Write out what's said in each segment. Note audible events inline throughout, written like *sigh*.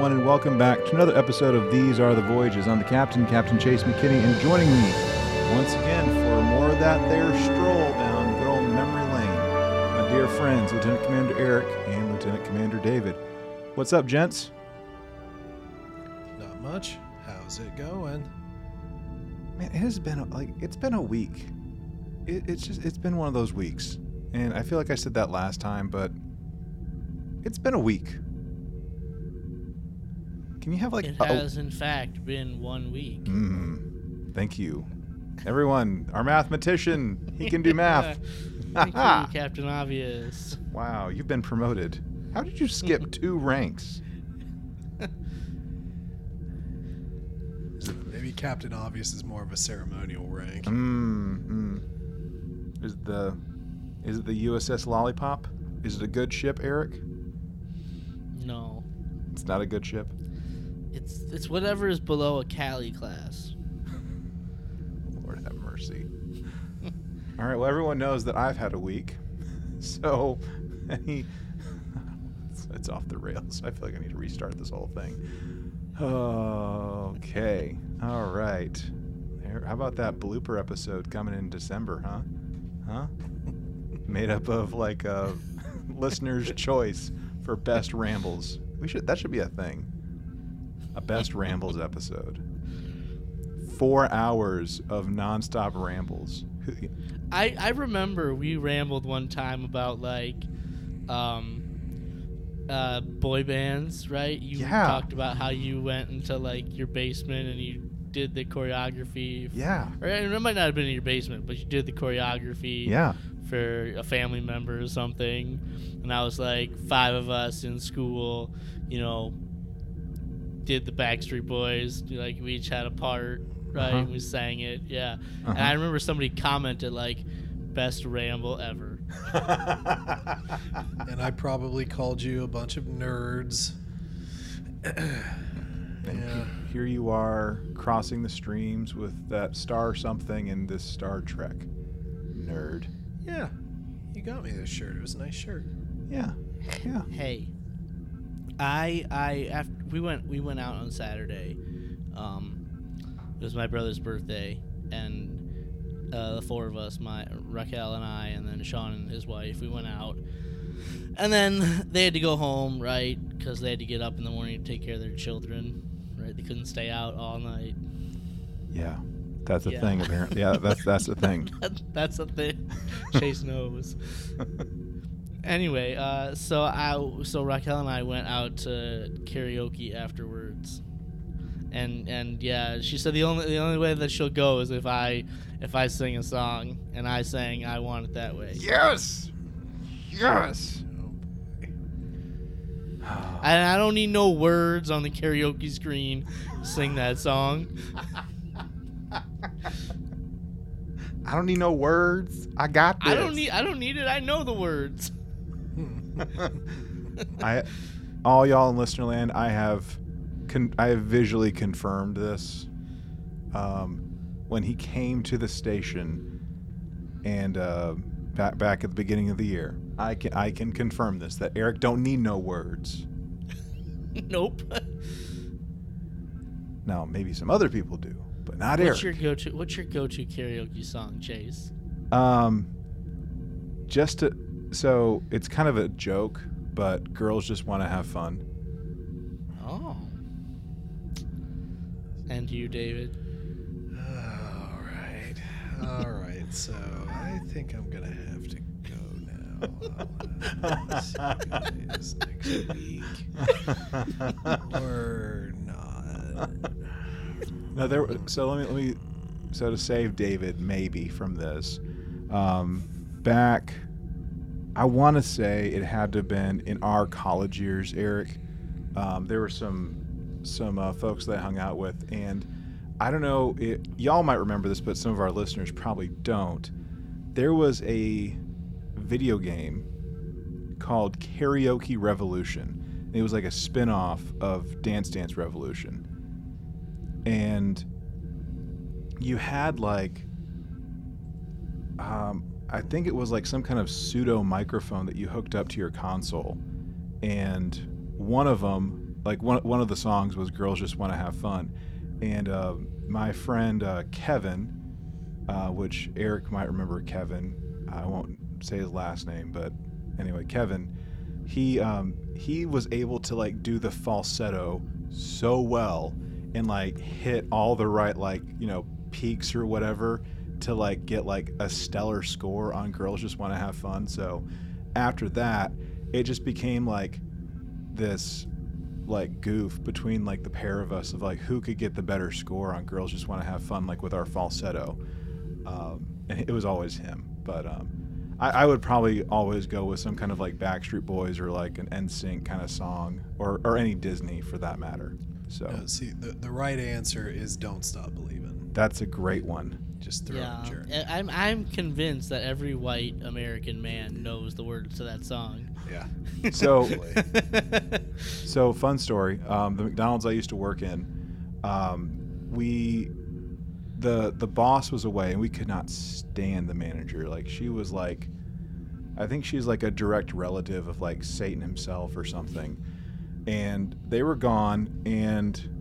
Everyone, and welcome back to another episode of These Are the Voyages. I'm the captain, Captain Chase McKinney, and joining me once again for more of that there stroll down good old memory lane, my dear friends, Lieutenant Commander Eric and Lieutenant Commander David. What's up, gents? Not much. How's it going? Man, it has been a, like it's been a week. It, it's just it's been one of those weeks, and I feel like I said that last time, but it's been a week. Can you have like It a- has, in fact, been one week. Mm, thank you. Everyone, our mathematician, he can do math. *laughs* *laughs* Thank you, Captain Obvious. wow, you've been promoted. How did you skip *laughs* two ranks? Maybe Captain Obvious is more of a ceremonial rank. Mm, mm. Is it the is it the USS Lollipop? Is it a good ship, Eric? No, It's not a good ship. It's it's whatever is below a Cali class. *laughs* Lord have mercy. *laughs* All right, well, everyone knows that I've had a week. *laughs* So. It's, it's off the rails. I feel like I need to restart this whole thing. Okay. All right. There, how about that blooper episode coming in December, huh? Huh? Made up of like uh, a listener's choice for best rambles. We should that should be a thing. A best rambles episode four hours of nonstop rambles. I I remember we rambled one time about like, um, uh, boy bands, right? You Yeah. talked about how you went into like your basement and you did the choreography. f- Yeah, Or it might not have been in your basement, but you did the choreography. yeah, for a family member or something. And I was like, five of us in school, you know, did the Backstreet Boys. Like, we each had a part, right? Uh-huh. We sang it, yeah. Uh-huh. And I remember somebody commented, like, best ramble ever. *laughs* And I probably called you a bunch of nerds. *clears throat* Yeah. here you are crossing the streams with that star something in this Star Trek. Nerd. Yeah. You got me this shirt. It was a nice shirt. Yeah, yeah. Hey, I, I, after we went, we went out on Saturday. Um, it was my brother's birthday, and uh, the four of us, my Raquel and I, and then Sean and his wife, we went out. And then they had to go home, right? Because they had to get up in the morning to take care of their children, right? They couldn't stay out all night. Yeah. That's a Yeah. thing, apparently. Yeah, that's that's the thing. *laughs* That's the thing. Chase knows. *laughs* Anyway, uh, so I, so Raquel and I went out to karaoke afterwards, and and yeah, she said the only the only way that she'll go is if I if I sing a song, and I sang "I Want It That Way," yes! Yes! and I don't need no words on the karaoke screen to sing that song. I don't need no words. I got this. I don't need I don't need it. I know the words. *laughs* I, all y'all in Listenerland, I have, con- I have visually confirmed this. Um, when he came to the station, and uh, back back at the beginning of the year, I can I can confirm this that Eric don't need no words. *laughs* nope. Now maybe some other people do, but not What's Eric. your go to What's your go to karaoke song, Chase? Um, just to, so it's kind of a joke, but girls just want to have fun. Oh. And you, David? All right. All right. So I think I'm going to have to go now. I'll see you guys next week. Or not. No, there. So let me let me. So to save David, maybe from this, um, back, I want to say it had to have been in our college years, Eric. Um, there were some some uh, folks that I hung out with, and I don't know. It, y'all might remember this, but some of our listeners probably don't. There was a video game called Karaoke Revolution. It was like a spin-off of Dance Dance Revolution and you had like um, I think it was like some kind of pseudo microphone that you hooked up to your console, and one of them like one one of the songs was "Girls Just Want to Have Fun," and uh, my friend uh, Kevin, uh, which Eric might remember Kevin. I won't say his last name, but anyway, Kevin. He um, he was able to like do the falsetto so well and like hit all the right like you know peaks or whatever to like get like a stellar score on girls just want to have fun. So after that it just became like this like goof between like the pair of us of like who could get the better score on girls just want to have fun like with our falsetto. Um, and *laughs* it was always him. But um, I, I would probably always go with some kind of like backstreet boys or like an NSYNC kind of song or, or any disney for that matter. So No, see, the, the right answer is "Don't Stop Believing." that's a great one Just throw Yeah, it in Jeremy. I- I'm I'm convinced that every white American man knows the words to that song. Yeah. *laughs* So- So fun story. Um, the McDonald's I used to work in, um, we the the boss was away and we could not stand the manager. Like she was like, I think she's like a direct relative of like Satan himself or something. And they were gone and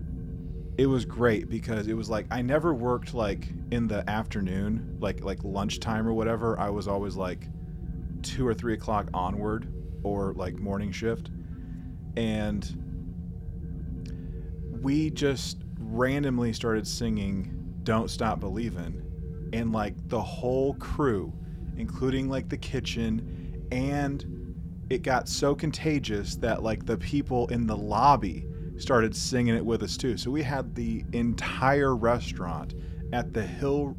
it was great because it was like I never worked like in the afternoon, like like lunchtime or whatever. I was always like two or three o'clock onward or like morning shift and we just randomly started singing don't stop believing and like the whole crew including like the kitchen and it got so contagious that like the people in the lobby started singing it with us too so we had the entire restaurant at the hill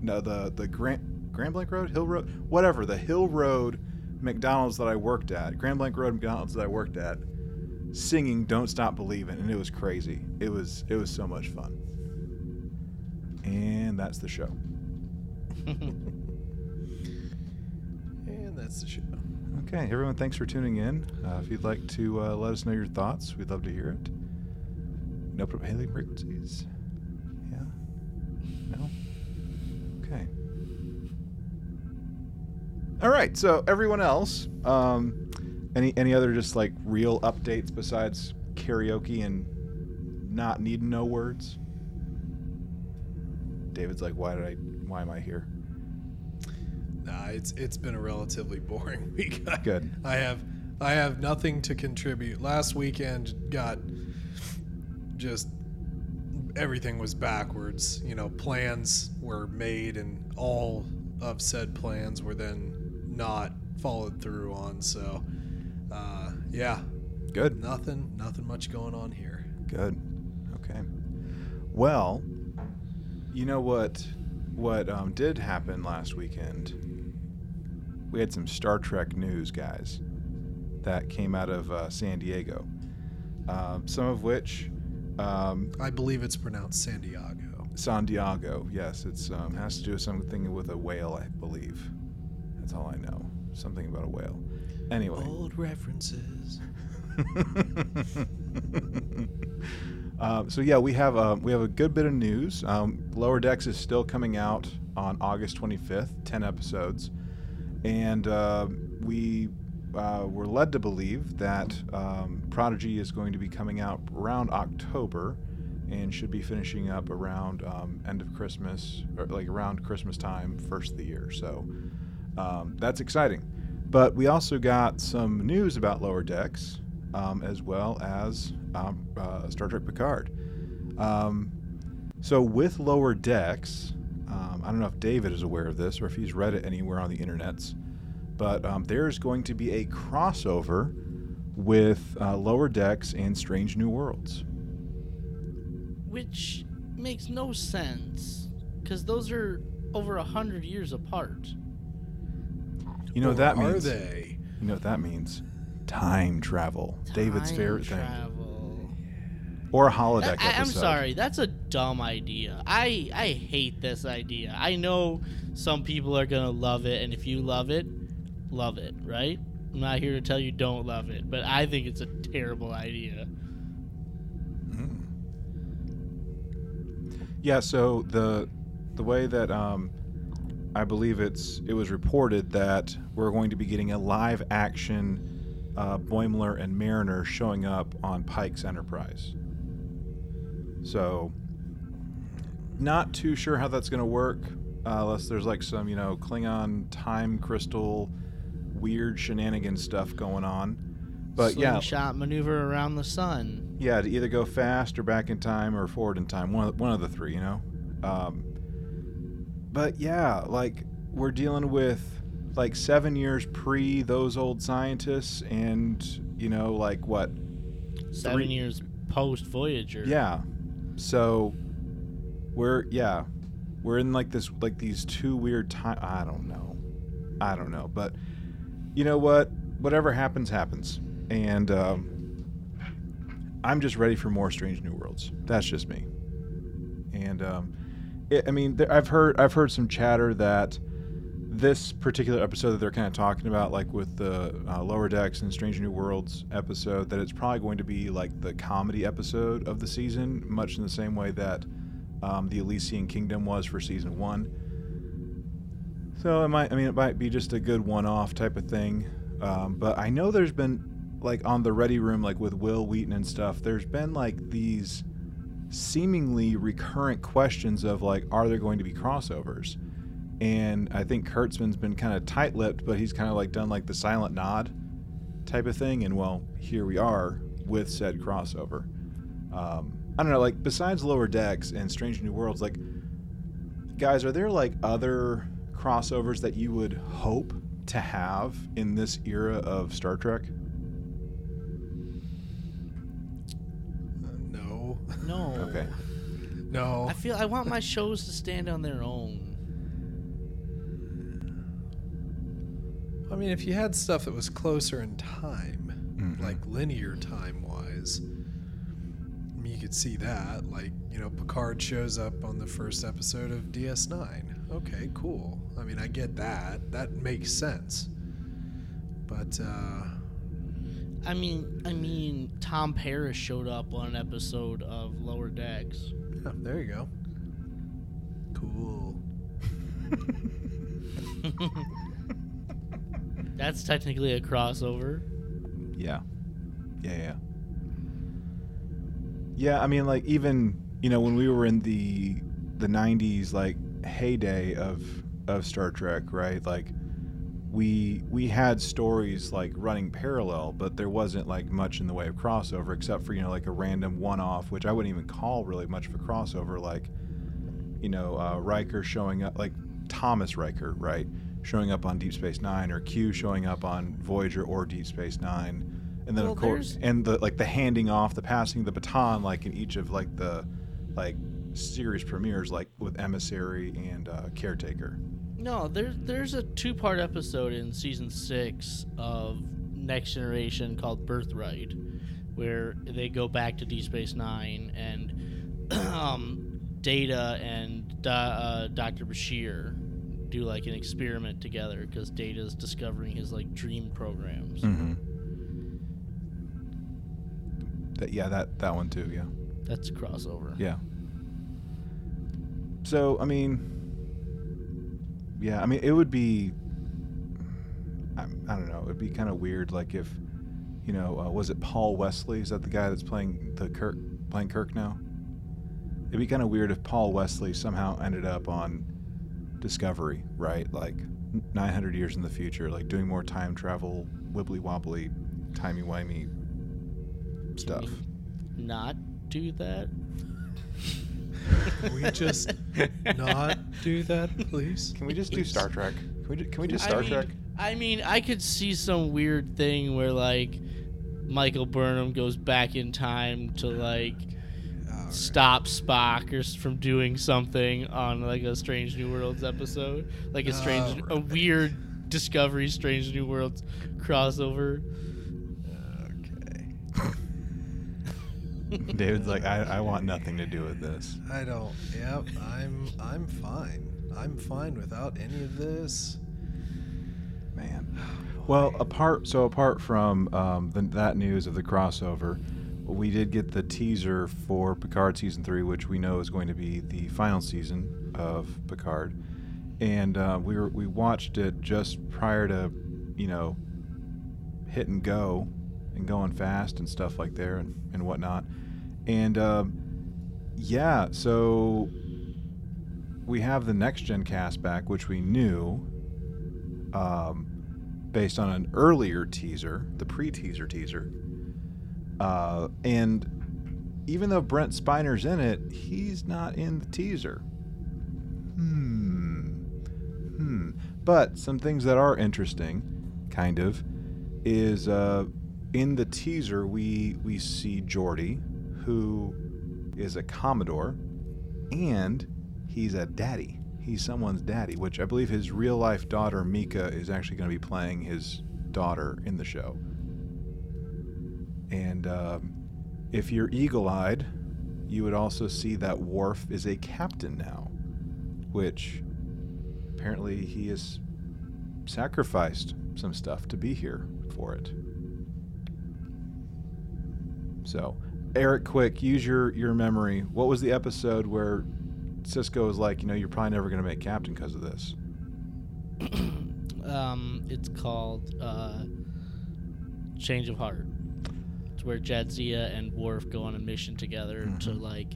no the the grand grand blanc road hill road whatever the hill road mcdonald's that i worked at grand blanc road mcdonald's that i worked at singing "Don't Stop Believing," and it was crazy. It was it was so much fun. And that's the show. *laughs* and that's the show. Okay, everyone, thanks for tuning in. Uh, if you'd like to uh, let us know your thoughts, we'd love to hear it. No propane frequencies. Yeah. No. Okay. All right. So everyone else, um, any any other just like real updates besides karaoke and not needing no words? David's like, why did I? Why am I here? Nah, it's it's been a relatively boring *laughs* week. Good. I have I have nothing to contribute. Last weekend got just everything was backwards. You know, plans were made and all of said plans were then not followed through on. So, uh, yeah, Good. nothing nothing much going on here. Good. Okay. Well, you know what? What um, did happen last weekend? We had some Star Trek news, guys, that came out of uh, San Diego. Um, some of which, um, I believe it's pronounced San Diego. San Diego. Yes, it's um, has to do with something with a whale, I believe. That's all I know. Something about a whale. Anyway. Old references. *laughs* Um, so yeah, we have uh, we have a good bit of news. Um, Lower Decks is still coming out on August 25th, 10 episodes, and uh, we uh, were led to believe that um, Prodigy is going to be coming out around October, and should be finishing up around um, end of Christmas, or like around Christmas time, first of the year. So um, that's exciting. But we also got some news about Lower Decks, um, as well as um, uh, Star Trek Picard. Um, so with Lower Decks, um, I don't know if David is aware of this or if he's read it anywhere on the internets, but um, there's going to be a crossover with uh, Lower Decks and Strange New Worlds. Which makes no sense because those are over a hundred years apart. You know what that means? Are they? You know what that means? Time travel. David's Time favorite thing. Or a holodeck I, I'm sorry, that's a dumb idea. I I hate this idea. I know some people are gonna love it, and if you love it, love it, right? I'm not here to tell you don't love it, but I think it's a terrible idea. Mm. Yeah, so the the way that um, I believe it's it was reported that we're going to be getting a live action uh, Boimler and Mariner showing up on Pike's Enterprise. So, not too sure how that's going to work, uh, unless there's like some, you know, Klingon time crystal, weird shenanigan stuff going on. But yeah, Slingshot maneuver around the sun. yeah, to either go fast or back in time or forward in time, one of the, one of the three, you know. Um, but yeah, like we're dealing with like seven years pre those old scientists, and you know, like what? Seven Three- years post Voyager. Yeah. So we're yeah, we're in like this like these two weird time. I don't know, I don't know, but you know what? Whatever happens, happens, and um, I'm just ready for more Strange New Worlds. That's just me. And um, it, I mean, there, I've heard I've heard some chatter that this particular episode that they're kind of talking about, like with the uh, Lower Decks and Strange New Worlds episode, that it's probably going to be like the comedy episode of the season, much in the same way that um, the Elysian Kingdom was for season one. So it might, I mean, it might be just a good one-off type of thing. Um, but I know there's been like on the Ready Room, like with Wil Wheaton and stuff. There's been like these seemingly recurrent questions of like, are there going to be crossovers? And I think Kurtzman's been kind of tight-lipped, but he's kind of like done like the silent nod type of thing. And well, here we are with said crossover. Um, I don't know, like besides Lower Decks and Strange New Worlds, like guys, are there like other crossovers that you would hope to have in this era of Star Trek? Uh, no. No. Okay. No. I feel I want my shows to stand on their own. I mean, if you had stuff that was closer in time, Mhm. like linear time wise, I mean, you could see that. Like, you know, Picard shows up on the first episode of DS9. Okay, cool. I mean, I get that. That makes sense. But, uh, I mean, I mean, Tom Paris showed up on an episode of Lower Decks. yeah, there you go. Cool. *laughs* *laughs* That's technically a crossover. Yeah. Yeah, yeah. Yeah, I mean like even, you know, when we were in the the 90s like heyday of of Star Trek, right? Like we we had stories like running parallel, but there wasn't like much in the way of crossover except for, you know, like a random one-off, which I wouldn't even call really much of a crossover like you know, uh, Riker showing up like Thomas Riker, right? Showing up on Deep Space 9 or Q showing up on Voyager or Deep Space 9 and then Well, of course there's- and the like the handing off the passing the baton like in each of like the like series premieres like with emissary and uh, caretaker. No, there's there's a two part episode in season six of Next Generation called Birthright, where they go back to Deep Space Nine and *clears throat* um, Data and uh, Doctor Bashir do like an experiment together because Data's discovering his like dream programs. mm-hmm. that, yeah that that one too yeah That's a crossover. yeah so i mean yeah i mean it would be i, I don't know it'd be kind of weird like if you know uh, was it paul wesley is that the guy that's playing the kirk playing kirk now it'd be kind of weird if paul wesley somehow ended up on discovery right like 900 years in the future like doing more time travel wibbly wobbly timey wimey stuff Not do that. Can we just not do that, please? can we just do star trek can we, ju- can we just I star mean- trek I mean, I could see some weird thing where like Michael Burnham goes back in time to like All right. stop Spock or from doing something on like a Strange New Worlds episode, like a strange, a weird Discovery Strange New Worlds crossover. Okay. *laughs* David's like, I, I want nothing to do with this. I don't. Yep. I'm. I'm fine. I'm fine without any of this. Man. Well, apart so apart from um, the, that news of the crossover, we did get the teaser for Picard season three, which we know is going to be the final season of Picard, and uh, we were we watched it just prior to, you know, hit and go and going fast and stuff like there and, and whatnot. And um, yeah, so we have the next gen cast back, which we knew um, based on an earlier teaser, the pre teaser teaser. Uh, and even though Brent Spiner's in it, he's not in the teaser. Hmm. Hmm. But some things that are interesting, kind of, is uh, in the teaser we we see Geordi, who is a Commodore, and he's a daddy. He's someone's daddy, which I believe his real life daughter Mica is actually going to be playing his daughter in the show. And um, if you're eagle eyed, you would also see that Worf is a captain now, which apparently he has sacrificed some stuff to be here for it. So, Eric, quick, use your, your memory. What was the episode where Sisko was like, you know, you're probably never going to make captain because of this? *clears throat* um, it's called uh, Change of Heart. Where Jadzia and Worf go on a mission together to Mhm. like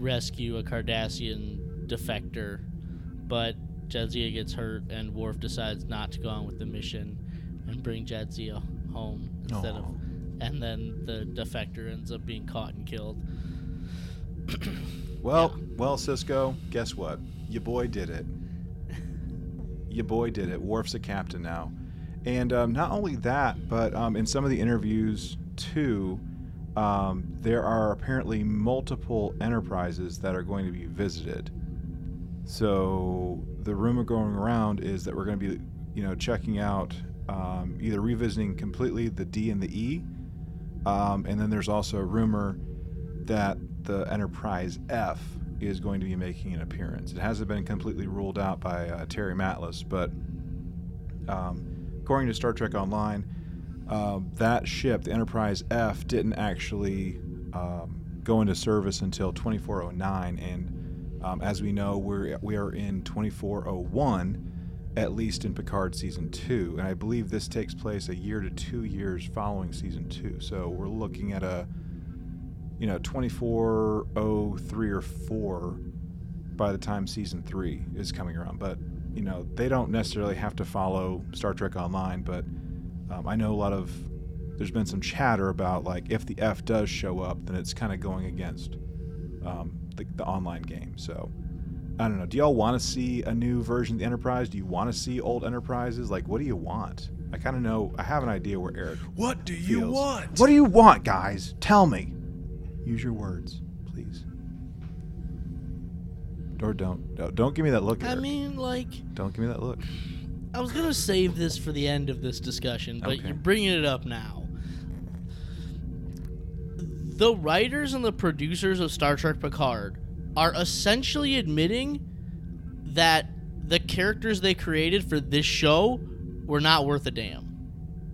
rescue a Cardassian defector, but Jadzia gets hurt and Worf decides not to go on with the mission and bring Jadzia home instead Aw. of, and then the defector ends up being caught and killed. *coughs* Well, well, Sisko, guess what? Your boy did it. Your boy did it. Worf's a captain now. And um, not only that, but um, in some of the interviews, too, um, there are apparently multiple enterprises that are going to be visited. So the rumor going around is that we're going to be, you know, checking out um, either revisiting completely the D and the E, um, and then there's also a rumor that the Enterprise F is going to be making an appearance. It hasn't been completely ruled out by uh, Terry Matalas, but um, according to Star Trek Online, um, that ship, the Enterprise F, didn't actually um, go into service until 2409, and um, as we know, we're we are in 2401, at least in Picard season two, and I believe this takes place a year to two years following season two. So we're looking at a you know 2403 or 4 by the time season 3 is coming around but you know they don't necessarily have to follow star trek online but um, i know a lot of there's been some chatter about like if the f does show up then it's kind of going against um, the, the online game so i don't know do y'all want to see a new version of the enterprise do you want to see old enterprises like what do you want i kind of know i have an idea where eric What do you feels. want? What do you want, guys? Tell me. Use your words, please. Or don't. Don't, don't give me that look. I Eric. mean, like, don't give me that look. I was gonna save this for the end of this discussion, but Okay. you're bringing it up now. The writers and the producers of Star Trek Picard are essentially admitting that the characters they created for this show were not worth a damn.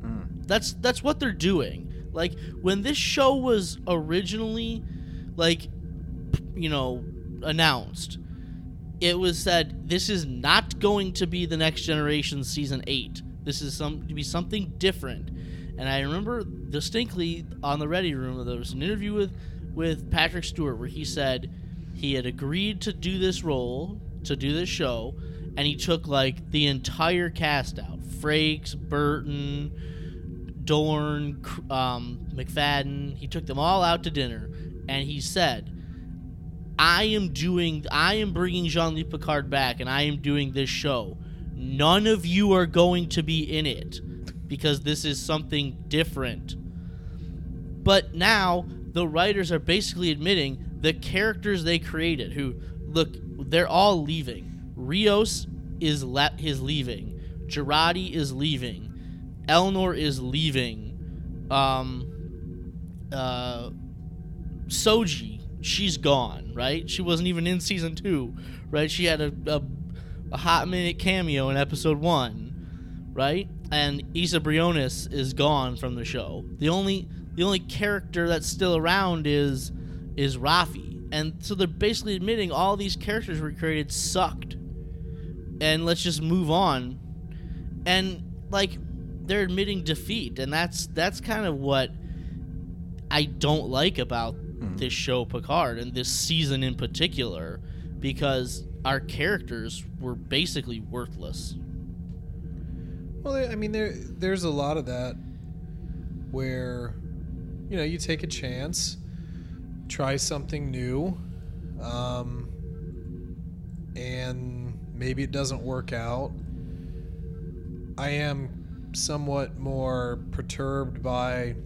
Mm. That's that's what they're doing. Like when this show was originally like you know announced, it was said this is not going to be the next generation season 8. This is some to be something different. And I remember distinctly on the Ready Room there was an interview with with Patrick Stewart where he said he had agreed to do this role, to do this show, and he took like the entire cast out. Frakes, Burton, Dorn, um, McFadden. He took them all out to dinner, and he said, "I am doing. I am bringing Jean-Luc Picard back, and I am doing this show. None of you are going to be in it because this is something different." But now the writers are basically admitting the characters they created, who look, they're all leaving. Rios is le- is leaving. Jurati is leaving. Elnor is leaving. Um, uh, Soji, she's gone. Right? She wasn't even in season two. Right? She had a, a, a hot minute cameo in episode one. Right? And Isa Briones is gone from the show. The only the only character that's still around is is Raffi. And so they're basically admitting all these characters we created sucked. And let's just move on. And like they're admitting defeat, and that's that's kind of what I don't like about this show Picard and this season in particular, because our characters were basically worthless. Well, I mean, there there's a lot of that where you know you take a chance, try something new, um, and maybe it doesn't work out. I am somewhat more perturbed by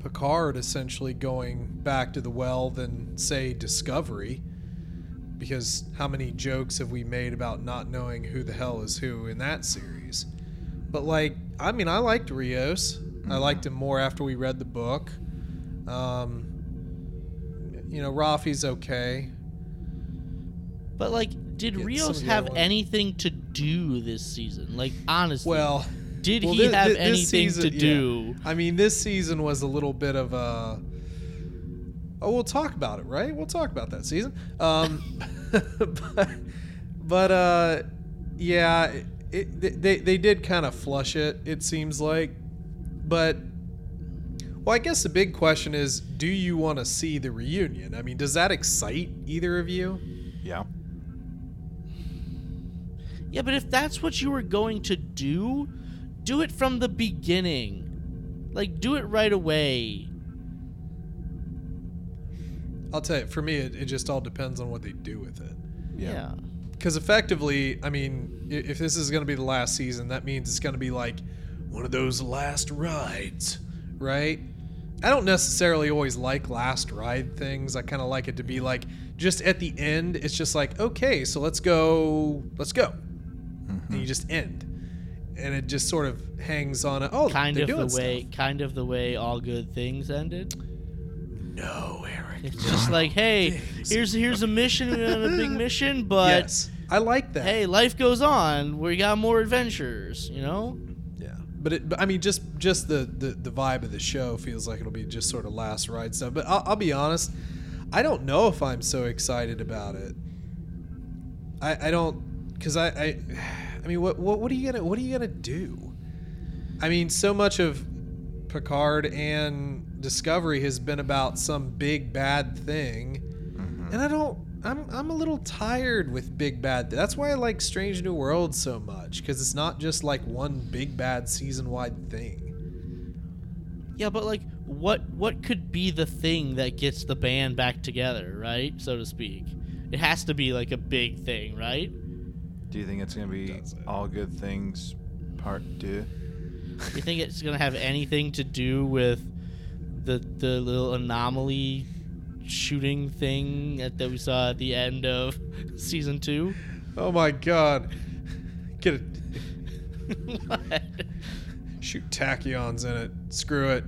Picard essentially going back to the well than say Discovery. Because how many jokes have we made about not knowing who the hell is who in that series? But like, I mean, I liked Rios. I liked him more after we read the book. Um, you know, Raffi's okay. But like, did Rios have anything to do this season? Like, honestly, Well, did well, he thi- have thi- this anything season- to yeah. do? I mean, this season was a little bit of a. Oh, we'll talk about it, right? We'll talk about that season. Um, *laughs* but, but uh, yeah, it, it, they they did kind of flush it. It seems like, but well, I guess the big question is, do you want to see the reunion? I mean, does that excite either of you? Yeah. Yeah, but if that's what you were going to do, do it from the beginning. Like, do it right away. I'll tell you, for me, it, it just all depends on what they do with it. Yeah. because effectively, I mean, i- if this is going to be the last season, that means it's going to be like one of those last rides, right? I don't necessarily always like last ride things. I kind of like it to be like just at the end. It's just like okay, so let's go, let's go, and you mm-hmm. just end, and it just sort of hangs on. A, oh, Kind of the way, stuff. kind of the way all good things ended. No, Eric. It's just like, hey, things. here's here's a mission, a big *laughs* mission, but yes, I like that. hey, life goes on. We got more adventures, you know. Yeah, but, it, but I mean, just just the, the the vibe of the show feels like it'll be just sort of last ride stuff. But I'll, I'll be honest, I don't know if I'm so excited about it. I I don't because I I I mean, what what what are you gonna what are you gonna do? I mean, so much of Picard and Discovery has been about some big bad thing, Mm-hmm. and I don't. I'm I'm a little tired with big bad. That's why I like Strange New Worlds so much because it's not just like one big bad season wide thing. Yeah, but like, what what could be the thing that gets the band back together, right? So to speak. It has to be like a big thing, right? Do you think it's going to be it? all good things part two? Do You think it's gonna have anything to do with the the little anomaly shooting thing that, that we saw at the end of *laughs* season two? Oh my god! Get it. *laughs* What? Shoot tachyons in it. Screw it.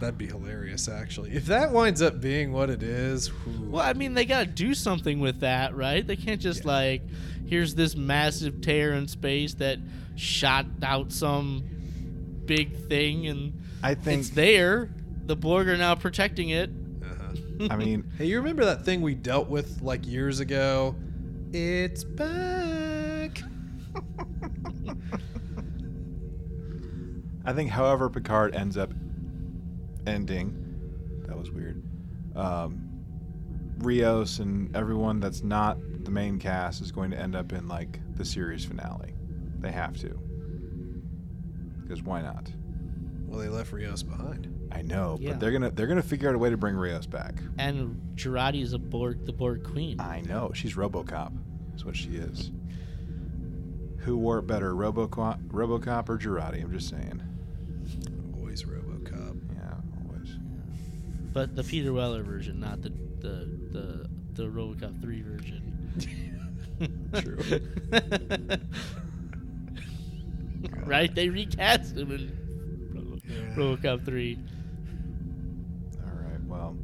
That'd be hilarious, actually. If that winds up being what it is, whew. Well, I mean, they gotta do something with that, right? They can't just Yeah. like, here's this massive tear in space that shot out some big thing, and I think. it's there. The Borg are now protecting it. Uh-huh. I *laughs* mean, Hey, you remember that thing we dealt with like years ago? It's back. I think, however, Picard ends up ending. That was weird. Um, Rios and everyone that's not the main cast is going to end up in like the series finale. They have to. Because why not? Well, they left Rios behind. I know, Yeah. but they're gonna they're gonna figure out a way to bring Rios back. And Jurati is a Borg, the Borg Queen. I know she's RoboCop. That's what she is. Who wore it better, RoboCop, RoboCop or Jurati? I'm just saying. But the Peter Weller version, not the the the, the RoboCop three version. True. *laughs* right? They recast him in Yeah. RoboCop three. All right. Well,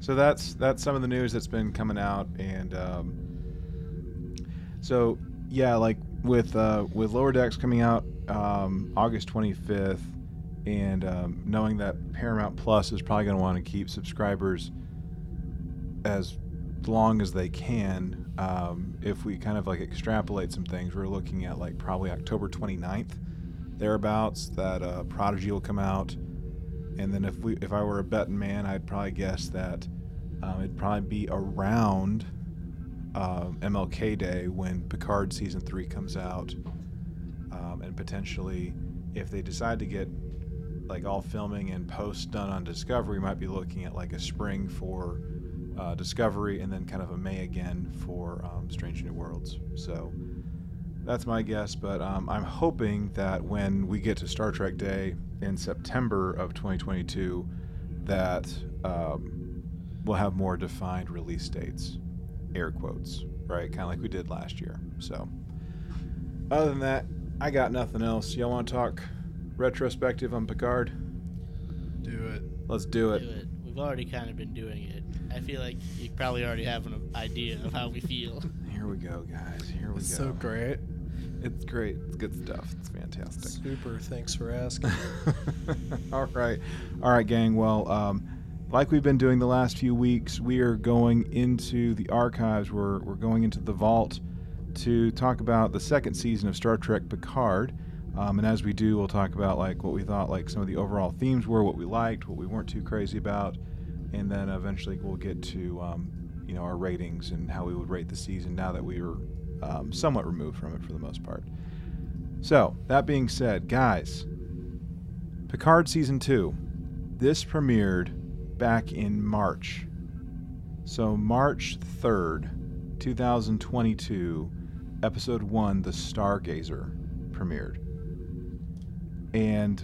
so that's that's some of the news that's been coming out, and um, so yeah, like with uh, with Lower Decks coming out um, August 25th, and um, knowing that Paramount Plus is probably going to want to keep subscribers as long as they can. Um, if we kind of like extrapolate some things, we're looking at like probably October 29th, thereabouts, that uh, Prodigy will come out. And then if we, if I were a betting man, I'd probably guess that um, it'd probably be around uh, MLK Day when Picard season three comes out, um, and potentially, if they decide to get like all filming and post done on Discovery, might be looking at like a spring for uh, Discovery, and then kind of a May again for um, Strange New Worlds. So that's my guess, but um, I'm hoping that when we get to Star Trek Day in September of 2022, that um, we'll have more defined release dates, air quotes, right? Kind of like we did last year. So, other than that, I got nothing else. Y'all want to talk retrospective on Picard? Do it. Let's do it. Do it. We've already kind of been doing it. I feel like you probably already have an idea of how we feel. *laughs* Here we go, guys. Here we go. It's go. so great. It's great. It's good stuff. It's fantastic. Super. Thanks for *laughs* asking. all right, all right, gang. Well, um, like we've been doing the last few weeks, we are going into the archives. We're we're going into the vault to talk about the second season of Star Trek Picard. Um, and as we do, we'll talk about like what we thought, like some of the overall themes were, what we liked, what we weren't too crazy about, and then eventually we'll get to um, you know our ratings and how we would rate the season now that we were um, somewhat removed from it for the most part. So that being said, guys, Picard season two, this premiered back in March. So March third, two thousand twenty-two, episode one, The Stargazer, premiered. And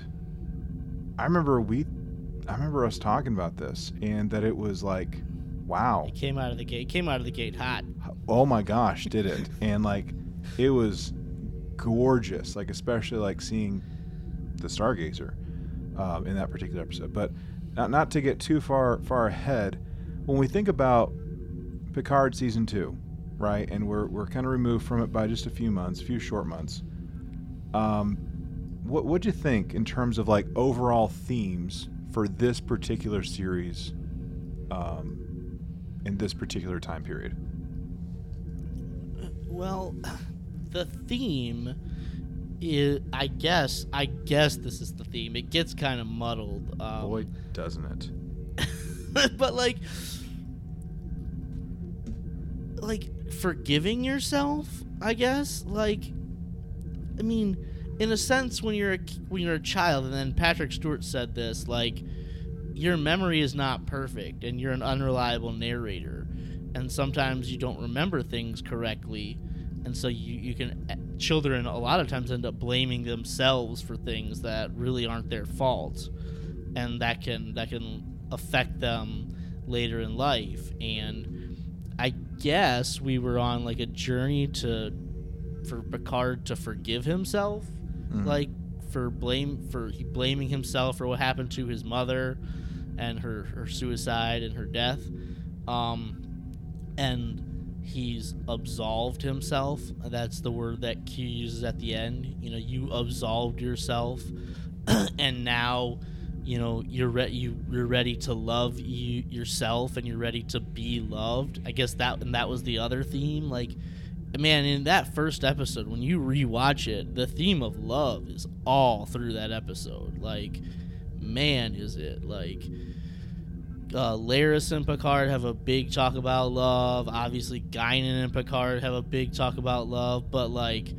I remember we I remember us talking about this and that it was like wow. It came out of the gate. It came out of the gate hot. Oh my gosh, did it? And like it was gorgeous, like especially like seeing the Stargazer um, in that particular episode. But not not to get too far far ahead, when we think about Picard season two, right? And we're we're kind of removed from it by just a few months, a few short months. Um, what what'd you think in terms of like overall themes for this particular series, um, in this particular time period? Well, the theme is, I guess, I guess this is the theme. It gets kind of muddled. Um, Boy, doesn't it? *laughs* but like, like forgiving yourself, I guess. Like, I mean, in a sense, when you're a, when you're a child, and then Patrick Stewart said this, like, your memory is not perfect, and you're an unreliable narrator, and sometimes you don't remember things correctly, and so you you can eh, children a lot of times end up blaming themselves for things that really aren't their fault, and that can that can affect them later in life, and I guess we were on like a journey to for Picard to forgive himself, Mhm. like for blame for blaming himself for what happened to his mother and her her suicide and her death, um, and he's absolved himself. That's the word that Q uses at the end. You know, you absolved yourself, *clears throat* and now you know you're re- you you're ready to love you yourself and you're ready to be loved i guess that and that was the other theme like man in that first episode when you rewatch it the theme of love is all through that episode like man is it like uh, Laris and Picard have a big talk about love. Obviously, Guinan and Picard have a big talk about love. But like,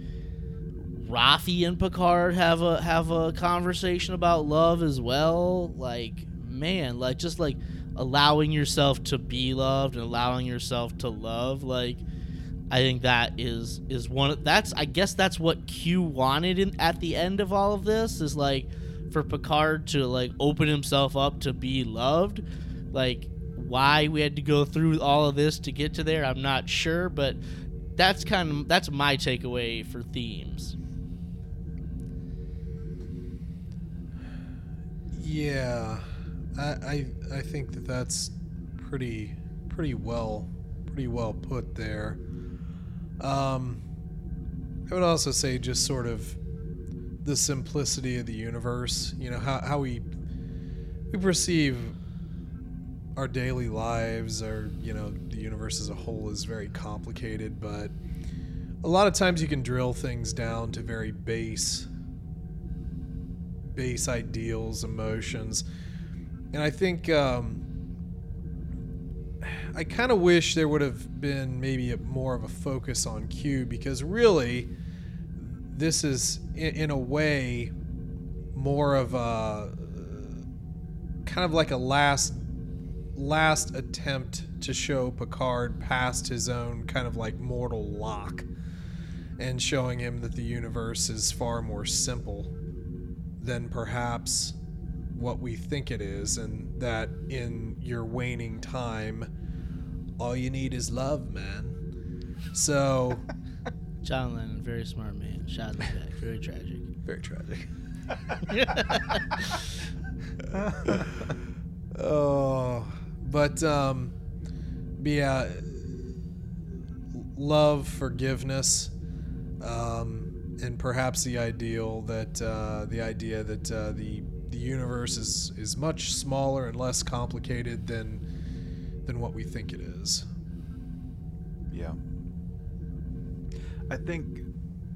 Raffi and Picard have a have a conversation about love as well. Like, man, like just like allowing yourself to be loved and allowing yourself to love. Like, I think that is is one. Of, that's I guess that's what Q wanted in, at the end of all of this is like for Picard to like open himself up to be loved. Like why we had to go through all of this to get to there, I'm not sure, but that's kind of that's my takeaway for themes. Yeah, I, I I think that that's pretty pretty well pretty well put there. Um, I would also say just sort of the simplicity of the universe. You know how how we we perceive our daily lives, our you know, the universe as a whole is very complicated, but a lot of times you can drill things down to very base base ideals, emotions. And I think um, I kind of wish there would have been maybe a, more of a focus on Q because really, this is in, in a way more of a kind of like a last last attempt to show Picard past his own kind of like mortal lock and showing him that the universe is far more simple than perhaps what we think it is, and that in your waning time, all you need is love, man. So, *laughs* John Lennon, very smart man. Shot in the back. Very tragic. very tragic. *laughs* *laughs* oh, but um, but yeah, love, forgiveness, um, and perhaps the ideal that uh, the idea that uh, the the universe is is much smaller and less complicated than than what we think it is. Yeah. I think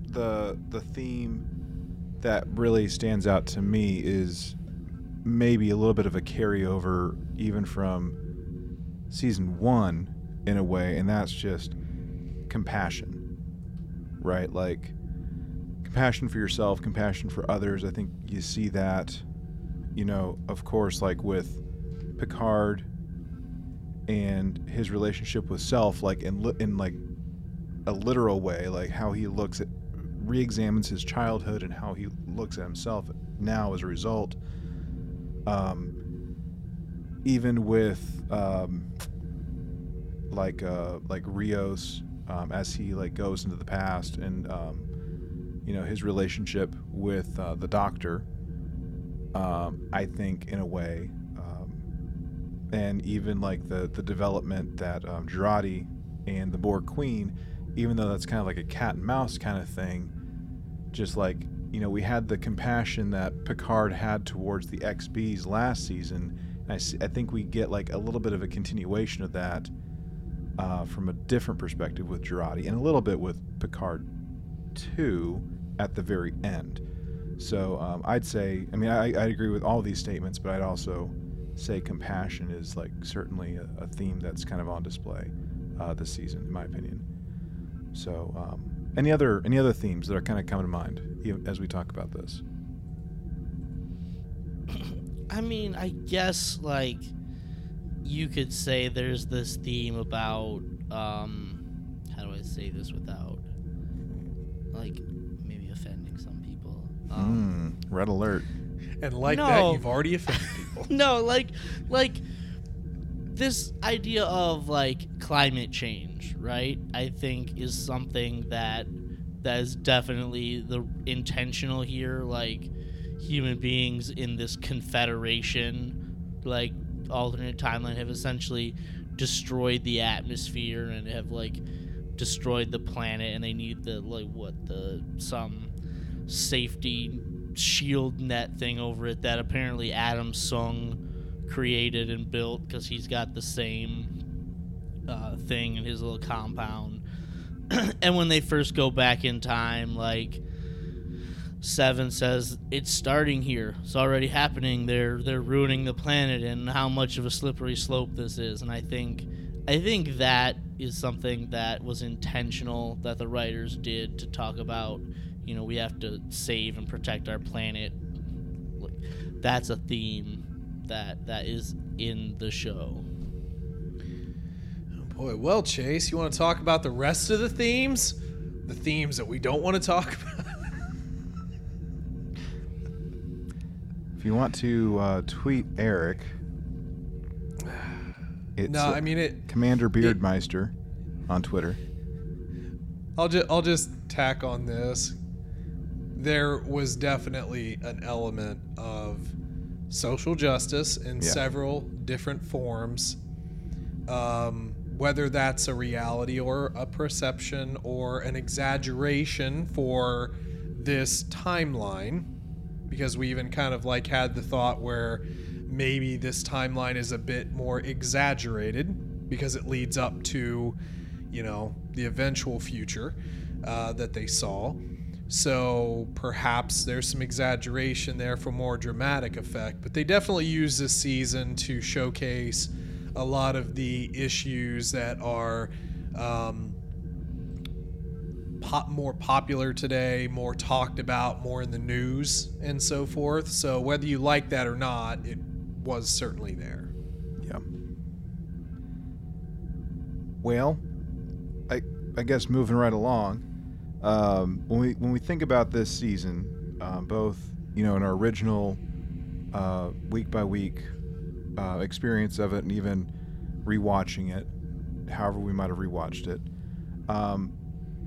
the the theme that really stands out to me is maybe a little bit of a carryover even from season 1 in a way and that's just compassion. Right? Like compassion for yourself, compassion for others. I think you see that you know, of course like with Picard and his relationship with self like in li- in like a literal way like how he looks at re-examines his childhood and how he looks at himself now as a result. Um even with um like uh like Rios um, as he like goes into the past and um you know his relationship with uh, the doctor um I think in a way and even like the the development that um, Jurati and the Borg Queen, even though that's kind of like a cat and mouse kind of thing, just like you know we had the compassion that Picard had towards the XBs last season, and I, I think we get like a little bit of a continuation of that uh, from a different perspective with Jurati, and a little bit with Picard too at the very end. So um, I'd say, I mean, I, I agree with all these statements, but I'd also say compassion is like certainly a, a theme that's kind of on display uh, this season, in my opinion. So, um, any other any other themes that are kind of coming to mind as we talk about this? *coughs* I mean, I guess like you could say there's this theme about um how do I say this without like maybe offending some people. Um, Mm, red alert. And like No. that, you've already offended people. *laughs* no, like like this idea of like climate change, right? I think is something that that is definitely the intentional here like human beings in this confederation like alternate timeline have essentially destroyed the atmosphere and have like destroyed the planet and they need the like what the some safety shield net thing over it that apparently Adam Soong created and built because he's got the same uh, thing in his little compound. *clears throat* and when they first go back in time, like Seven says, it's starting here. It's already happening. They're they're ruining the planet, and how much of a slippery slope this is. And I think, I think that is something that was intentional that the writers did to talk about. You know, we have to save and protect our planet. That's a theme that that is in the show. Oh boy, well, Chase, you want to talk about the rest of the themes? The themes that we don't want to talk *laughs* about? If you want to uh, tweet Eric, it's no, I mean it. Commander Beardmeister on Twitter. I'll just I'll just tack on this. There was definitely an element of social justice in Yeah. several different forms. Um, whether that's a reality or a perception or an exaggeration for this timeline, because we even kind of like had the thought where maybe this timeline is a bit more exaggerated because it leads up to, you know, the eventual future uh, that they saw. So perhaps there's some exaggeration there for more dramatic effect, but they definitely use this season to showcase a lot of the issues that are um, pop, more popular today, more talked about, more in the news, and so forth. So whether you like that or not, it was certainly there. Yeah. Well, I I guess moving right along, um, when we when we think about this season, um, both you know in our original uh, week by week uh, experience of it, and even rewatching it, however we might have rewatched it, um,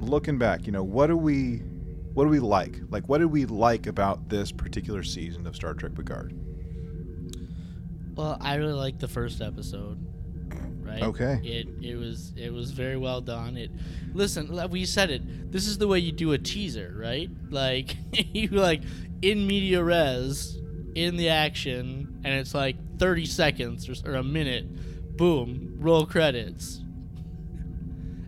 looking back, you know, what do we what do we like? Like, what did we like about this particular season of Star Trek Picard? Well, I really liked the first episode. Right. Okay. It it was it was very well done. It listen, we said it. This is the way you do a teaser, right? Like *laughs* you like in media res in the action, and it's like thirty seconds or, or a minute. Boom, roll credits.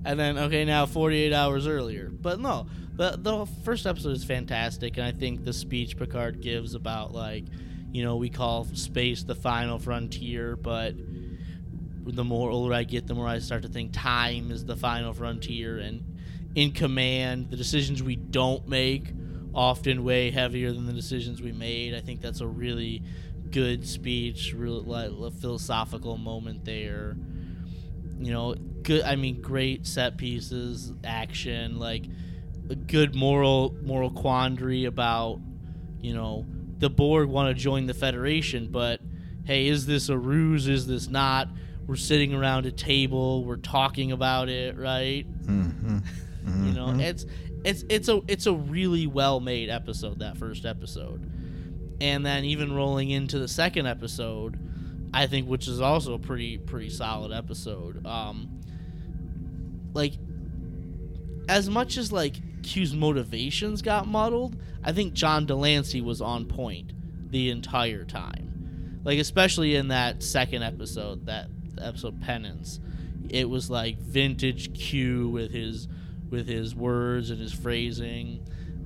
And then okay, now forty eight hours earlier. But no, the the first episode is fantastic, and I think the speech Picard gives about like you know, we call space the final frontier, but the more older I get, the more I start to think time is the final frontier. And in command, the decisions we don't make often weigh heavier than the decisions we made. I think that's a really good speech, real like, a philosophical moment there. You know, good. I mean, great set pieces, action, like a good moral moral quandary about, you know, the Borg want to join the Federation, but hey, is this a ruse? Is this not? We're sitting around a table, we're talking about it, right? Mm-hmm. *laughs* You know, it's it's it's a it's a really well made episode. That first episode, and then even rolling into the second episode, I think, which is also a pretty pretty solid episode. Um, like as much as like Q's motivations got muddled, I think John de Lancie was on point the entire time. Like especially in that second episode, that episode Penance, it was like vintage Q with his with his words and his phrasing,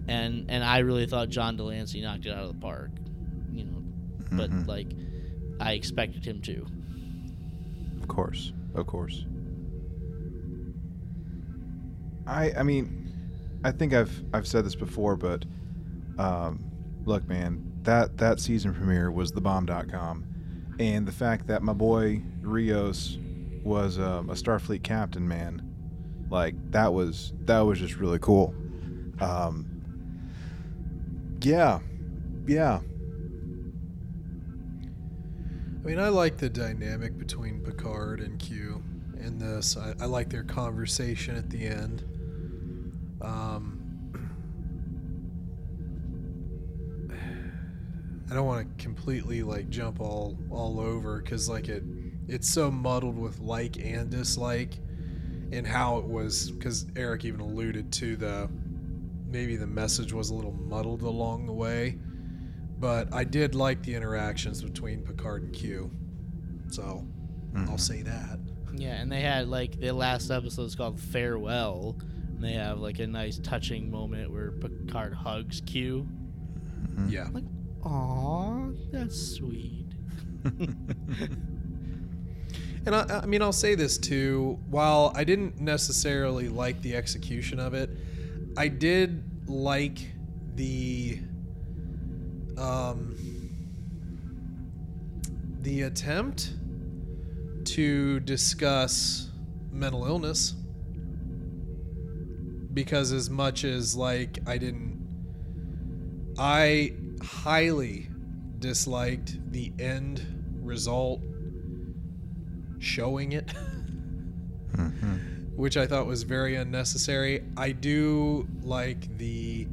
and and I really thought John de Lancie knocked it out of the park, you know. But Mhm. like, I expected him to. Of course, of course. I I mean, I think I've I've said this before, but um, look, man, that that season premiere was thebomb.com, and the fact that my boy Rios was um, a Starfleet captain, man, like that was that was just really cool. Um, yeah, yeah, I mean, I like the dynamic between Picard and Q in this. I, I like their conversation at the end. Um, I don't want to completely like jump all all over because like it it's so muddled with like and dislike and how it was because Eric even alluded to the maybe the message was a little muddled along the way but I did like the interactions between Picard and Q. So I'll Mhm. say that. Yeah, and they had like the last episode is called Farewell. And they have like a nice touching moment where Picard hugs Q. Mhm. Yeah. Like, aw, that's sweet. *laughs* And I, I mean, I'll say this too. While I didn't necessarily like the execution of it, I did like the um, the attempt to discuss mental illness. Because as much as like I didn't, I highly disliked the end result showing it, Mhm. which I thought was very unnecessary. I do like the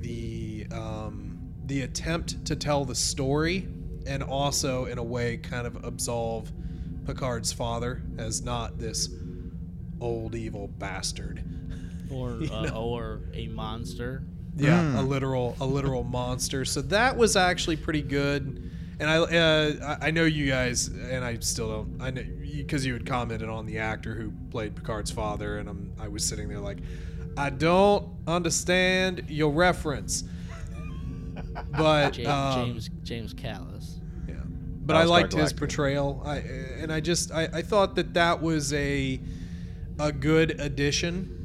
the um, the attempt to tell the story, and also in a way kind of absolve Picard's father as not this old evil bastard. Or *laughs* uh, or a monster. Yeah, Mm. a literal a literal monster. So that was actually pretty good. and I uh, I I know you guys, and I still don't. I know because you had commented on the actor who played Picard's father, and I'm I was sitting there like, I don't understand your reference. *laughs* But James um, James, James Callis. yeah. But I liked his portrayal. I and I just I, I thought that that was a a good addition,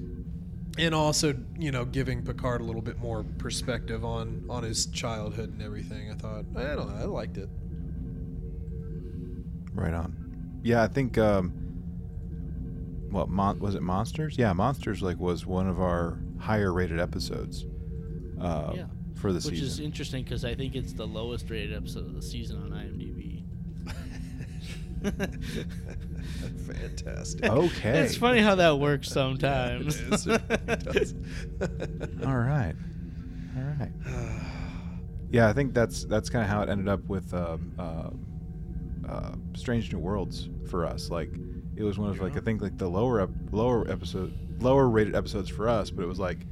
and also you know giving Picard a little bit more perspective on on his childhood and everything. I thought I don't know I liked it. Right on. Yeah, I think. Um, what mon- was it? Monsters? Yeah, Monsters like was one of our higher rated episodes. Uh, Yeah. For the season. Which is interesting because I think it's the lowest rated episode of the season on IMDb. *laughs* *laughs* Fantastic. okay. It's funny how that works sometimes. It is. It really *laughs* does. All right. All right. Yeah, I think that's that's kind of how it ended up with um, uh, uh, Strange New Worlds for us. Like, it was one of like I think like the lower ep- lower episode lower rated episodes for us, but it was like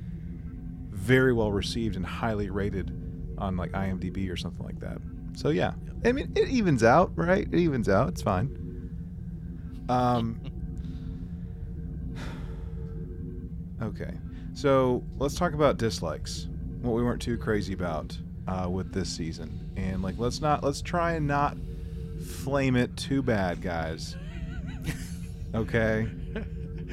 very well received and highly rated on like IMDb or something like that. So yeah, I mean it evens out, right? It evens out. It's fine. Um. Okay, so let's talk about dislikes. What we weren't too crazy about uh, with this season, and like let's not let's try and not flame it too bad, guys. Okay.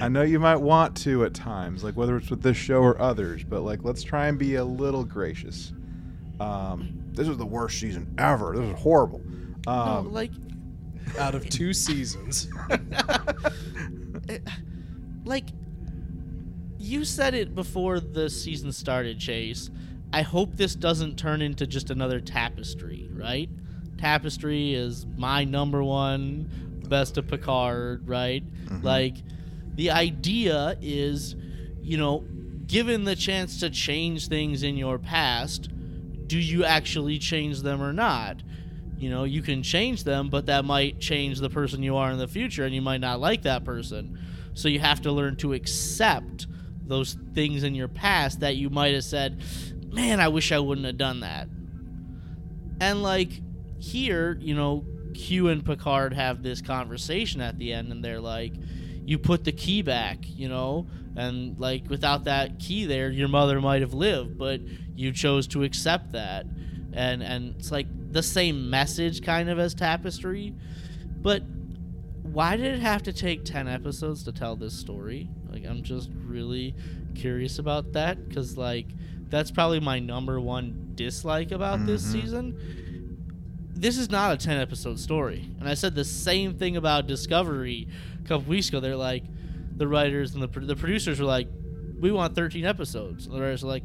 I know you might want to at times, like whether it's with this show or others, but like let's try and be a little gracious. Um, this is the worst season ever. This is horrible. no, Um, like, Out of two seasons, *laughs* like you said it before the season started, Chase. I hope this doesn't turn into just another tapestry, right? Tapestry is my number one best of Picard, right? Mm-hmm. Like the idea is, you know, given the chance to change things in your past, do you actually change them or not? You know, you can change them, but that might change the person you are in the future, and you might not like that person. So you have to learn to accept those things in your past that you might have said, man, I wish I wouldn't have done that. And like here, you know, Q and Picard have this conversation at the end, and they're like, you put the key back, you know, and like without that key there, your mother might have lived, but you chose to accept that. And and it's like the same message kind of as Tapestry, but why did it have to take 10 episodes to tell this story? Like I'm just really curious about that cuz like that's probably my number one dislike about this Mhm. season. This is not a 10 episode story. And I said the same thing about Discovery a couple weeks ago. They're like the writers and the pro- the producers were like we want 13 episodes. And the writers are like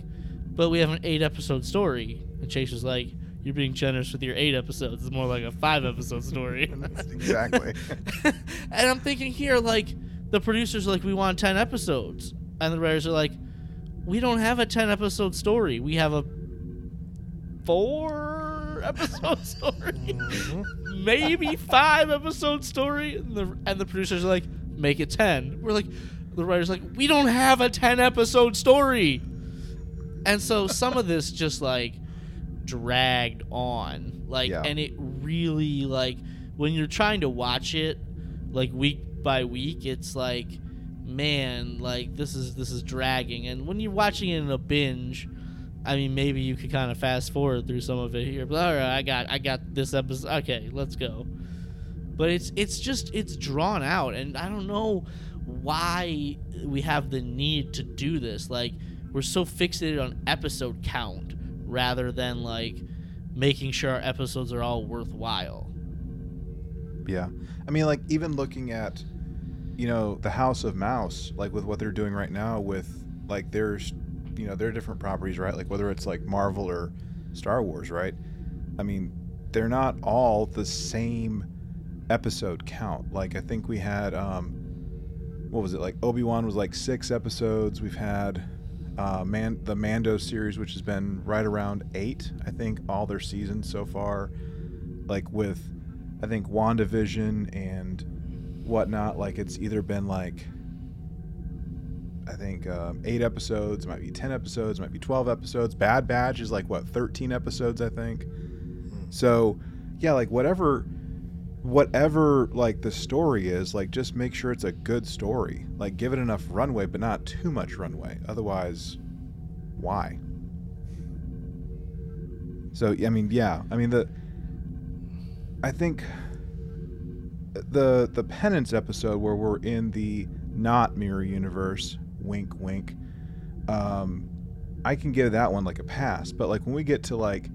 but we have an 8 episode story. And Chase was like you're being generous with your 8 episodes. It's more like a 5 episode story. *laughs* exactly. *laughs* and I'm thinking here, like, the producers are like, we want 10 episodes. And the writers are like, we don't have a 10 episode story. We have a four *laughs* episode story. Mm-hmm. Maybe five episode story. And the, and the producers are like, make it 10. We're like, the writers like, we don't have a 10 episode story. And so some of this just like dragged on. Like, Yeah. and it really, like, when you're trying to watch it, like week by week, it's like, man, like this is this is dragging. And when you're watching it in a binge, I mean, maybe you could kind of fast forward through some of it here. But all right, I got I got this episode. Okay, let's go. But it's it's just it's drawn out, and I don't know why we have the need to do this. Like we're so fixated on episode count rather than like making sure our episodes are all worthwhile. Yeah. I mean, like, even looking at, you know, the House of Mouse, like with what they're doing right now with, like, there's, you know, there are different properties, right? Like, whether it's like Marvel or Star Wars, right? I mean, they're not all the same episode count. Like, I think we had, um, what was it? Like, Obi Wan was like six episodes. We've had, uh, man, the Mando series, which has been right around eight, I think, all their seasons so far. Like, with, I think WandaVision and whatnot, like it's either been like I think um, eight episodes, might be ten episodes, might be twelve episodes. Bad Batch is like what thirteen episodes, I think. So, yeah, like whatever whatever like the story is, like just make sure it's a good story. Like give it enough runway but not too much runway. Otherwise, why? So I mean, yeah. I mean the I think the the penance episode where we're in the not mirror universe, wink wink. Um I can give that one like a pass, but like when we get to like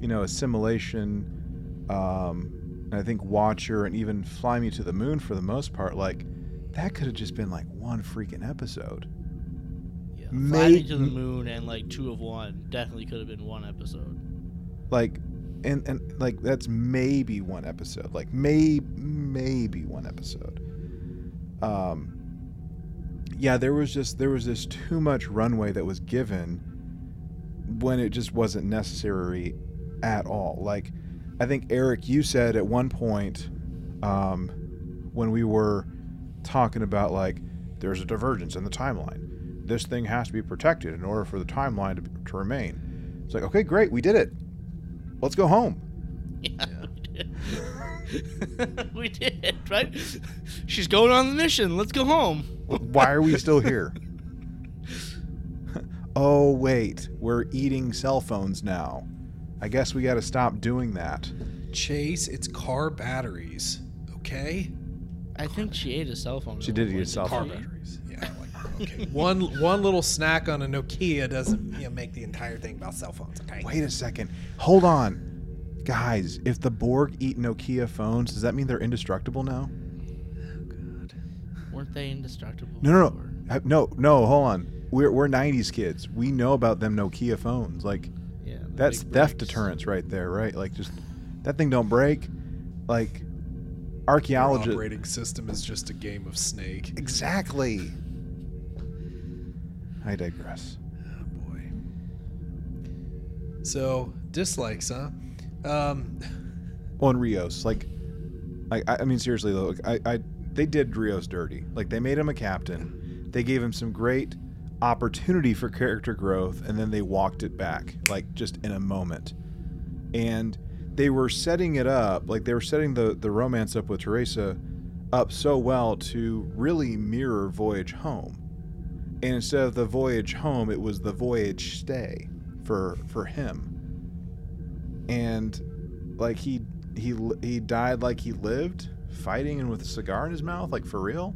you know, assimilation um and I think Watcher and even Fly Me to the Moon for the most part like that could have just been like one freaking episode. Yeah. May- Fly Me to the Moon and like two of one definitely could have been one episode. like and and like that's maybe one episode like may maybe one episode um yeah there was just there was just too much runway that was given when it just wasn't necessary at all like i think eric you said at one point um when we were talking about like there's a divergence in the timeline this thing has to be protected in order for the timeline to, to remain it's like okay great we did it let's go home Yeah, we *laughs* did. we did, right? She's going on the mission. Let's go home. *laughs* Why are we still here? *laughs* oh, wait. We're eating cell phones now. I guess we got to stop doing that. Chase, it's car batteries. Okay? I think she ate a cell phone. She did eat a point, cell didn't Car she? batteries. Yeah. Like, okay. *laughs* one one little snack on a Nokia doesn't you know, make the entire thing about cell phones. Okay. Wait a second. Hold on. Guys, if the Borg eat Nokia phones, does that mean they're indestructible now? Weren't they indestructible? No, no, no. before? Uh, No, no, hold on. We're, we're 90s kids. We know about them Nokia phones. Like, Yeah. the that's theft deterrence right there, right? Like, just that thing don't break. Like, archaeologists. operating system is just a game of Snake. Exactly. I digress. Oh boy. So dislikes, huh? Um, *laughs* On Rios, like, I, I I mean, seriously though, like, I, I, they did Rios dirty. Like, they made him a captain. They gave him some great opportunity for character growth, and then they walked it back, like, just in a moment. And they were setting it up, like, they were setting the the romance up with Teresa up so well to really mirror Voyage Home. And instead of the voyage home, it was the voyage stay for for him. And like he he he died like he lived, fighting and with a cigar in his mouth, like for real.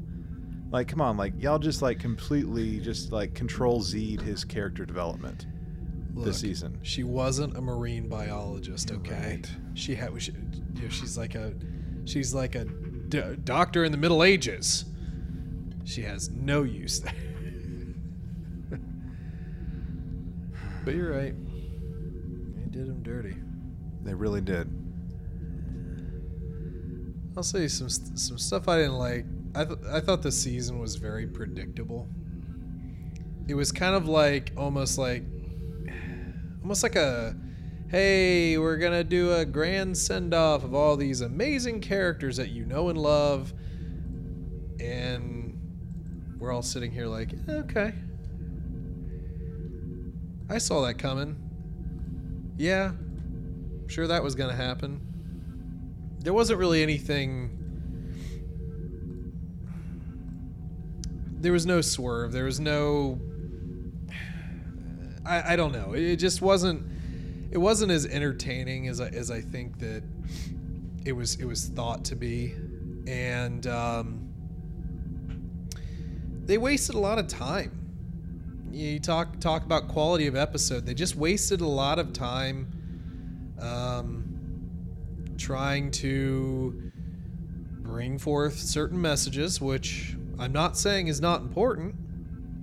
Like come on, like y'all just like completely just like control Z'd his character development look, this season. she wasn't a marine biologist. Okay. right. She had. should- You know, she's like a. She's like a d- doctor in the Middle Ages. She has no use there. *laughs* but you're right. They did him dirty. They really did. I'll say some some stuff I didn't like. I th- I thought the season was very predictable. It was kind of like almost like almost like a hey, we're going to do a grand send off of all these amazing characters that you know and love and we're all sitting here like, okay. I saw that coming. Yeah. Sure that was going to happen there wasn't really anything there was no swerve. There was no i, I don't know. It just wasn't it wasn't as entertaining as I, as I think that it was it was thought to be. And um, they wasted a lot of time. You talk talk about quality of episode. They just wasted a lot of time um, trying to bring forth certain messages, which I'm not saying is not important.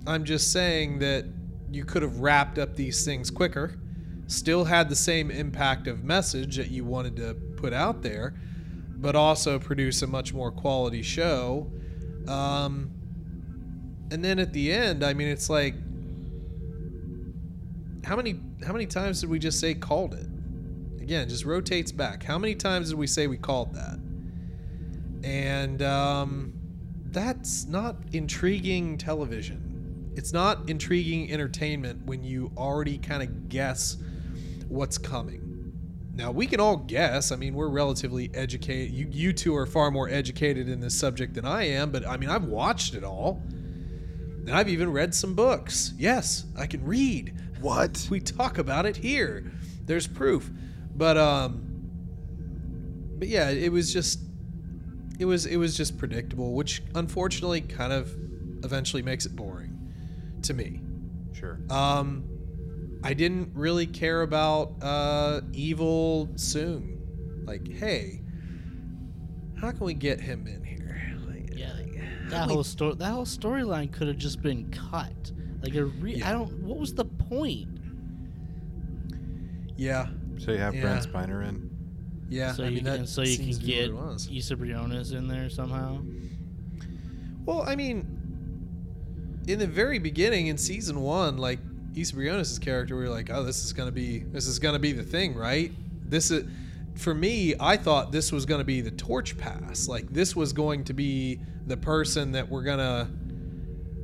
I'm just saying that you could have wrapped up these things quicker, still had the same impact of message that you wanted to put out there, but also produce a much more quality show. Um, and then at the end, I mean, it's like, how many how many times did we just say called it? Again, just rotates back. How many times did we say we called that? And um, that's not intriguing television. It's not intriguing entertainment when you already kind of guess what's coming. Now we can all guess. I mean, we're relatively educated. You you two are far more educated in this subject than I am, but I mean, I've watched it all. And I've even read some books. Yes, I can read. What? We talk about it here. There's proof. But um but yeah, it was just it was it was just predictable, which unfortunately kind of eventually makes it boring to me. Sure. Um, I didn't really care about uh, evil Soong. Like, hey, how can we get him in here? Like, Yeah, like, how that can we- whole story, that whole storyline could have just been cut. Like a re- Yeah. I don't. What was the point? yeah, So you have Yeah. Brent Spiner in. Yeah. so I you mean, can, so you can seems to be what get it was. Issa Briones in there somehow. Well, I mean, in the very beginning in season one, like Issa Briones' character, we were like, oh, this is gonna be this is gonna be the thing, right? This is for me. I thought this was gonna be the torch pass. Like this was going to be the person that we're gonna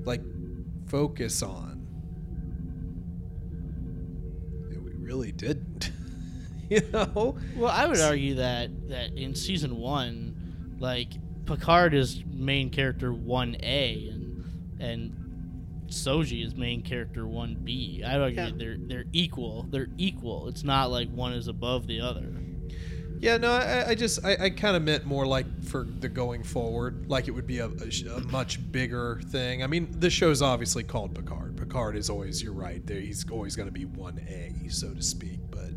like focus on. And we really didn't. *laughs* *laughs* you know? Well, I would argue that that in season one, like Picard is main character one A, and and Soji is main character one B. I'd argue Yeah. they're they're equal. They're equal. It's not like one is above the other. Yeah, no, I, I just I, I kind of meant more like for the going forward, like it would be a, a, a much bigger thing. I mean, the show's obviously called Picard. Picard is always you're right. There, he's always going to be one A, so to speak. But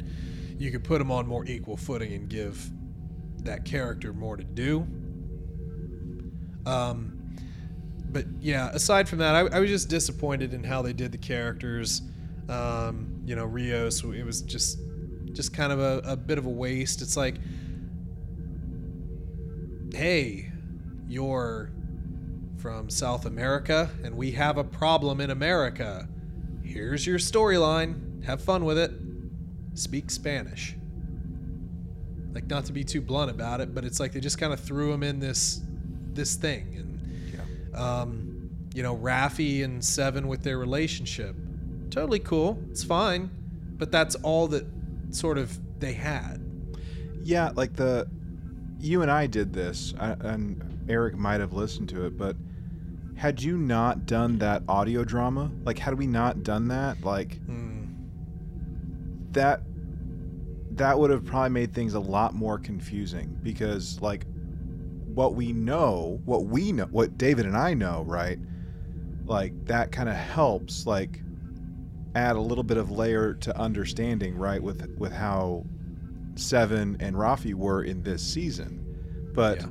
you could put them on more equal footing and give that character more to do. Um, but yeah, aside from that, I, I was just disappointed in how they did the characters. Um, you know, Rios, it was just just kind of a, a bit of a waste. It's like, hey, you're from South America and we have a problem in America. Here's your storyline. Have fun with it. Speak Spanish. Like not to be too blunt about it, but it's like they just kind of threw him in this this thing and Yeah. um, you know, Raffi and Seven with their relationship. Totally cool. It's fine. But that's all that sort of they had. Yeah, like the you and I did this, and Eric might have listened to it, but had you not done that audio drama, like had we not done that, like Hmm. That that would have probably made things a lot more confusing because like what we know, what we know, what David and I know, right? Like that kind of helps like add a little bit of layer to understanding, right, with with how Seven and Raffi were in this season. But Yeah.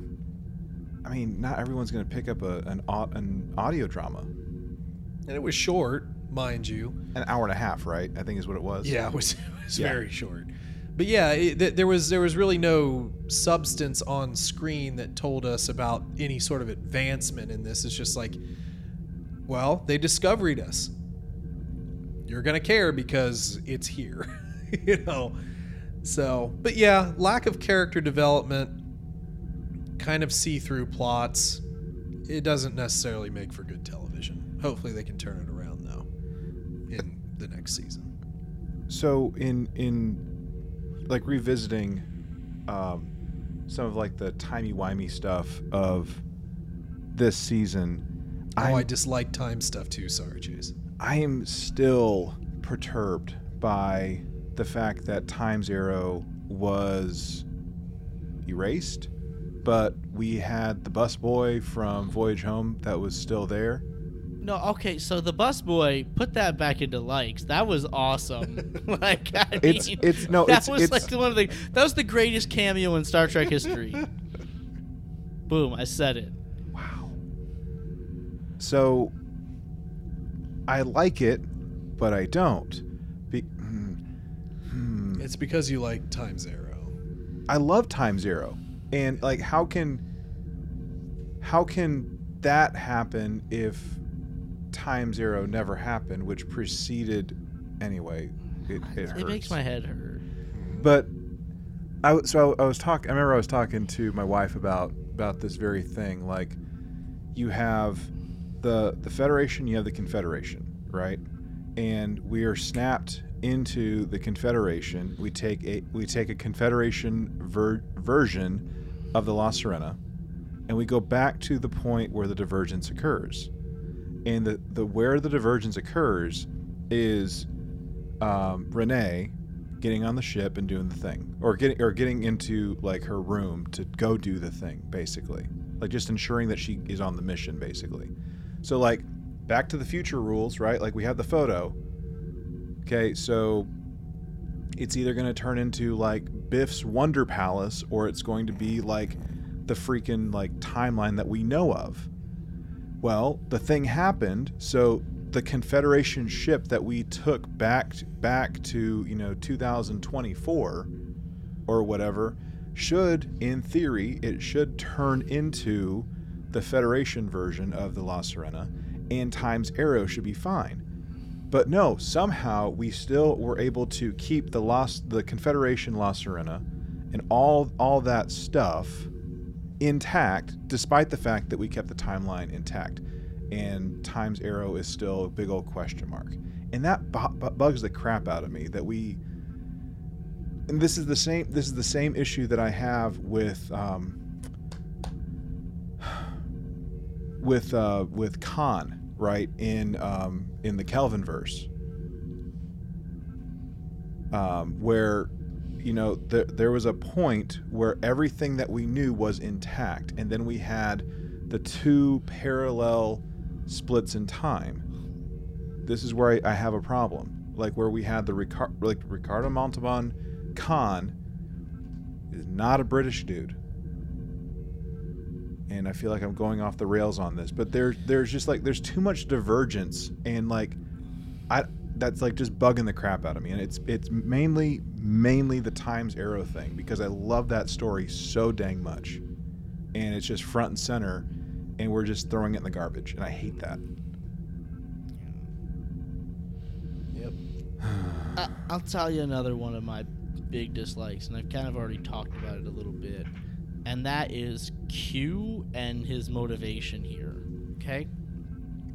I mean, not everyone's going to pick up a, an an audio drama. And it was short, mind you. An hour and a half, right? I think is what it was. Yeah, it was, *laughs* it was Yeah. very short. But yeah, it, th- there was there was really no substance on screen that told us about any sort of advancement in this. It's just like, well, they discovered us. You're gonna care because it's here, *laughs* you know. So, but yeah, lack of character development, kind of see-through plots. It doesn't necessarily make for good television. Hopefully, they can turn it around the next season. So in in like revisiting um, some of like the timey wimey stuff of this season, Oh, I I'm- dislike time stuff too. Sorry, Chase. I am still perturbed by the fact that Time Zero was erased, but we had the busboy from Voyage Home that was still there. No, okay, so the busboy put that back into likes. That was awesome. *laughs* like, I mean, It's- it's- no, that it's- was it's- like one of the that was the greatest cameo in Star Trek history. *laughs* Boom! I said it. Wow. So I like it, but I don't. Be- hmm. Hmm. It's because you like Time Zero. I love Time Zero, and like, how can how can that happen if Time Zero never happened, which preceded anyway? It, it, It makes my head hurt. But I so I, I was talking. I remember I was talking to my wife about about this very thing. Like, you have the the Federation, you have the Confederation, right? And we are snapped into the Confederation. We take a we take a Confederation ver- version of the La Sirena, and we go back to the point where the divergence occurs. And the, the where the divergence occurs is um, Renee getting on the ship and doing the thing, or getting or getting into like her room to go do the thing, basically, like just ensuring that she is on the mission, basically. So like Back to the Future rules, right? Like we have the photo. Okay, so it's either going to turn into like Biff's Wonder Palace or it's going to be like the freaking like timeline that we know of. Well, the thing happened, so the Confederation ship that we took back back to, you know, 2024 or whatever should in theory it should turn into the Federation version of the La Sirena and Time's Arrow should be fine. But no, somehow we still were able to keep the lost the Confederation La Sirena and all all that stuff intact, despite the fact that we kept the timeline intact, and Time's Arrow is still a big old question mark, and that bu- bu- bugs the crap out of me that we. And this is the same. This is the same issue that I have with um, *sighs* with uh, with Khan, right in um, in the Kelvin verse, um, where you know there there was a point where everything that we knew was intact, and then we had the two parallel splits in time. This is where I, I have a problem, like where we had the like Ricardo Montalban Khan is not a British dude. And I feel like I'm going off the rails on this, but there there's just like there's too much divergence and like I that's like just bugging the crap out of me. And it's it's mainly mainly the Times Arrow thing because I love that story so dang much. And it's just front and center and we're just throwing it in the garbage and I hate that. Yep. *sighs* I, I'll tell you another one of my big dislikes, and I've kind of already talked about it a little bit, and that is Q and his motivation here. Okay?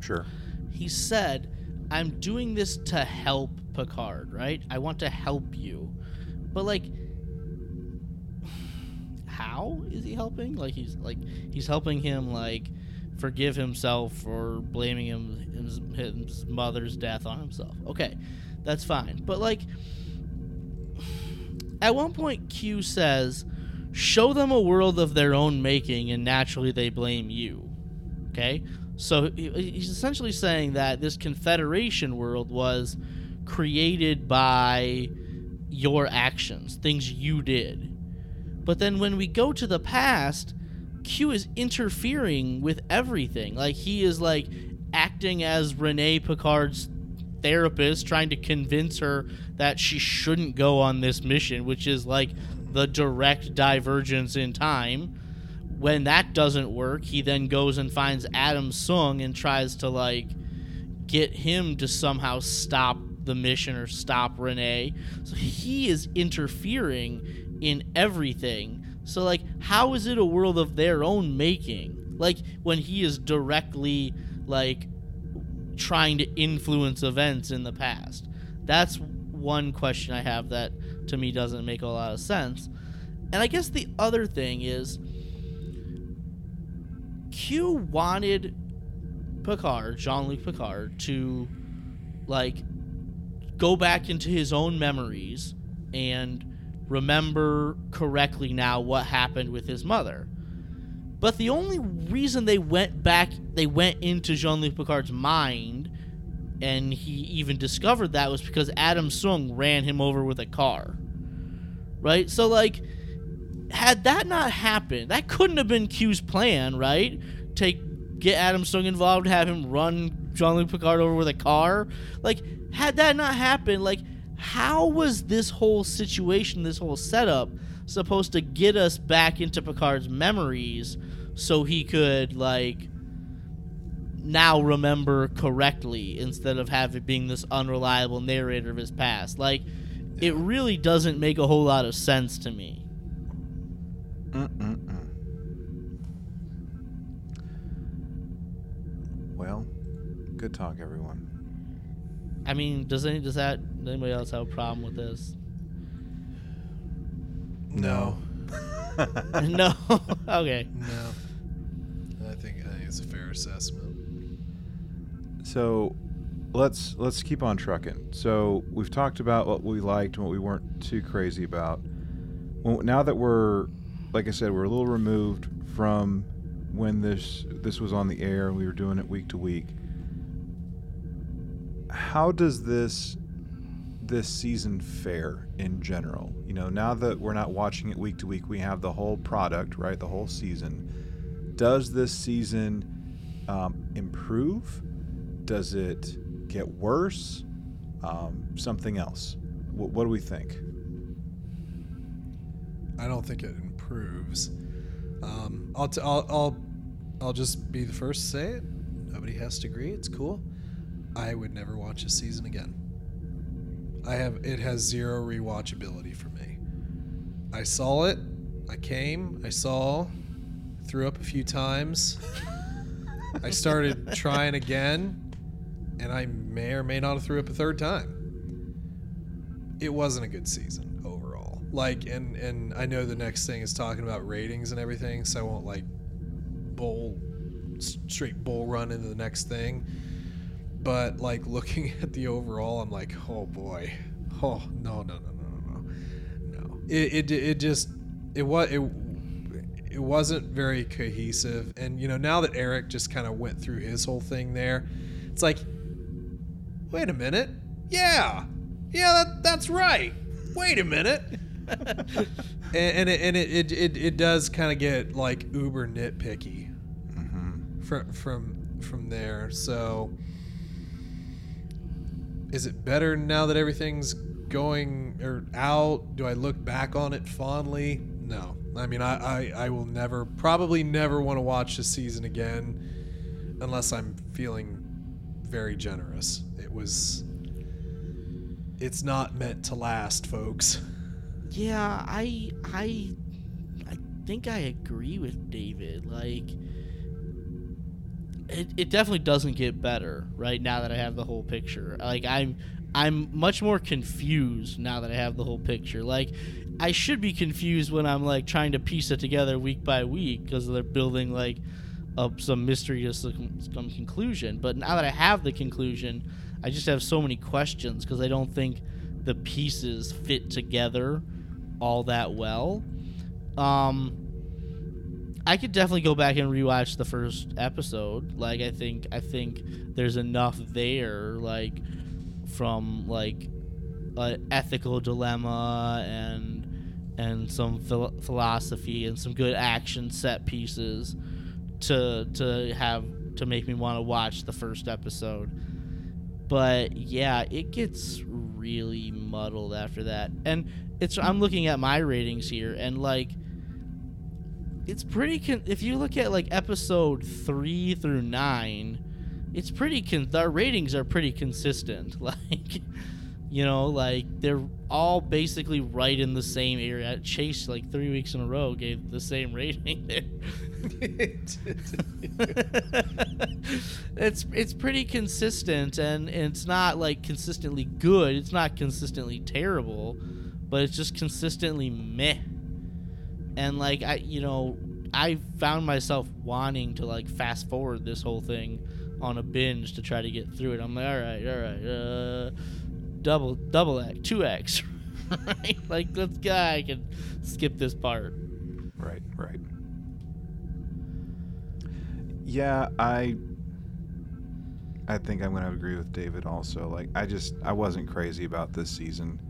Sure. He said, I'm doing this to help Picard, right? I want to help you. But, like, how is he helping? Like, he's like, he's helping him, like, forgive himself for blaming him his, his mother's death on himself. Okay, that's fine. But like at one point Q says, "Show them a world of their own making and naturally they blame you." Okay? So he's essentially saying that this confederation world was created by your actions, things you did. But then when we go to the past, Q is interfering with everything. Like he is like acting as Renee Picard's therapist, trying to convince her that she shouldn't go on this mission, which is like the direct divergence in time. When that doesn't work, he then goes and finds Adam Soong and tries to like get him to somehow stop the mission or stop Renee. So he is interfering in everything. So like how is it a world of their own making? Like when he is directly like trying to influence events in the past. That's one question I have that to me doesn't make a lot of sense. And I guess the other thing is Q wanted Picard, Jean-Luc Picard, to like go back into his own memories and remember correctly now what happened with his mother. But the only reason they went back, they went into Jean-Luc Picard's mind, and he even discovered that was because Adam Soong ran him over with a car. Right? So, like, had that not happened, that couldn't have been Q's plan, right? Take get Adam Soong involved, have him run Jean-Luc Picard over with a car. Like, had that not happened, like, how was this whole situation, this whole setup, supposed to get us back into Picard's memories so he could like now remember correctly instead of having being this unreliable narrator of his past. Like it really doesn't make a whole lot of sense to me. Mm-mm-mm. Good talk, everyone. I mean, does any does that does anybody else have a problem with this? No. no. *laughs* *laughs* okay. No. I think I think it's a fair assessment. So let's let's keep on trucking. So we've talked about what we liked and what we weren't too crazy about. Well, now that we're, like I said, we're a little removed from when this this was on the air and we were doing it week to week. How does this this season fare in general? You know, now that we're not watching it week to week, we have the whole product, right? The whole season. Does this season um, improve? Does it get worse? Um, something else? What, what do we think? I don't think it improves. Um, I'll, t- I'll I'll I'll just be the first to say it. Nobody has to agree. It's cool. I would never watch a season again. I have it has zero rewatchability for me. I saw it. I came. I saw. Threw up a few times. I started *laughs* trying again, and I may or may not have threw up a third time. It wasn't a good season overall. Like, and and I know the next thing is talking about ratings and everything, so I won't like bull straight bull run into the next thing. But like looking *laughs* at the overall, I'm like, oh boy, oh no no no no no no no. It it it just it was it it wasn't very cohesive. And you know now that Eric just kind of went through his whole thing there, it's like, wait a minute, yeah, yeah that that's right. Wait a minute. *laughs* and, and it and it it, it, it does kind of get like uber nitpicky mm-hmm. from from from there. So is it better now that everything's going or out? Do I look back on it fondly? No. I mean, I, I, I will never, probably never want to watch the season again unless I'm feeling very generous. It was, it's not meant to last, folks. Yeah, I I I think I agree with David. Like it, it definitely doesn't get better right now that I have the whole picture. Like I'm I'm much more confused now that I have the whole picture. Like I should be confused when I'm like trying to piece it together week by week because they're building like up some mystery to some, conclusion. But now that I have the conclusion, I just have so many questions because I don't think the pieces fit together all that well. Um, I could definitely go back and rewatch the first episode. Like I think I think there's enough there like from like an ethical dilemma and and some phil- philosophy and some good action set pieces to to have to make me want to watch the first episode. But yeah, it gets really muddled after that. And it's I'm looking at my ratings here and like it's pretty con- if you look at like episode 3 through 9 it's pretty con- our ratings are pretty consistent. *laughs* Like you know like they're all basically right in the same area. Chase like three weeks in a row gave the same *laughs* rating it's it's pretty consistent and, and it's not like consistently good. It's not consistently terrible but it's just consistently meh and like I, you know, I found myself wanting to like fast forward this whole thing on a binge to try to get through it. I'm like, all right, all right, uh, double, double X, two X, *laughs* right? Like, let's go. I can skip this part. Right, right. Yeah, I I think I'm going to agree with David also. Like I just I wasn't crazy about this season.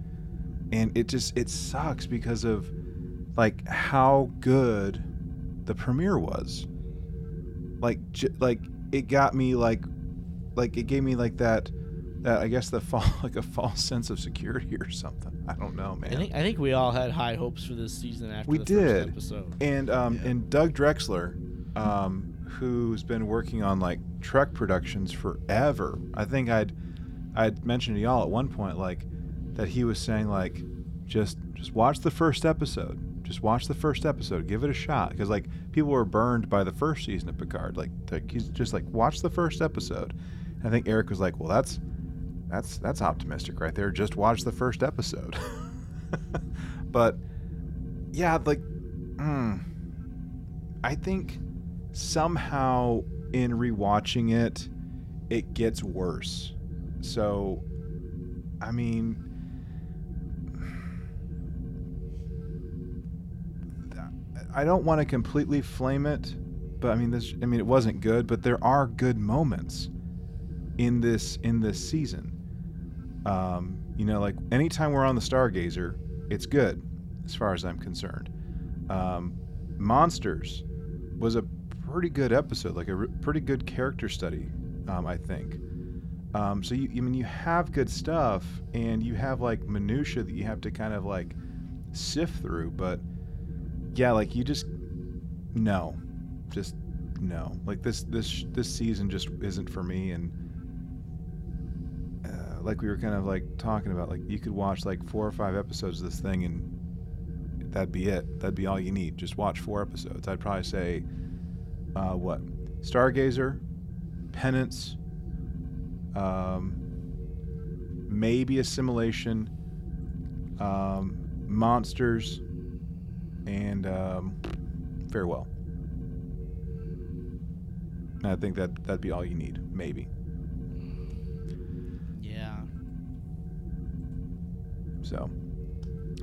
And it just it sucks because of like how good the premiere was. Like j- like it got me like like it gave me like that that I guess the *laughs* fall like a false sense of security or something. I don't know, man. I think I think we all had high hopes for this season after we the did. first episode. And um, Yeah. and Doug Drexler, um, who's been working on like Trek productions forever. I think I'd I'd mentioned to y'all at one point like that he was saying like just just watch the first episode. Just watch the first episode. Give it a shot because like people were burned by the first season of Picard. Like, he's just like watch the first episode. I think Eric was like, well, that's that's that's optimistic right there. Just watch the first episode. *laughs* but yeah, like, mm, I think somehow in rewatching it, it gets worse. So, I mean, I don't want to completely flame it, but I mean this. I mean it wasn't good, but there are good moments in this in this season. Um, you know, like anytime we're on the Stargazer, it's good as far as I'm concerned. Um, Monsters was a pretty good episode, like a re- pretty good character study, um, I think. Um, so you, I mean, you have good stuff, and you have like minutia that you have to kind of like sift through. But yeah, like you just no, just no. Like this this this season just isn't for me, and uh, like we were kind of like talking about, like you could watch like four or five episodes of this thing, and that'd be it. That'd be all you need. Just watch four episodes. I'd probably say, uh, what, Stargazer, Penance, um, maybe Assimilation, um, Monsters, and um, Farewell. And I think that that'd be all you need, maybe. Yeah. So,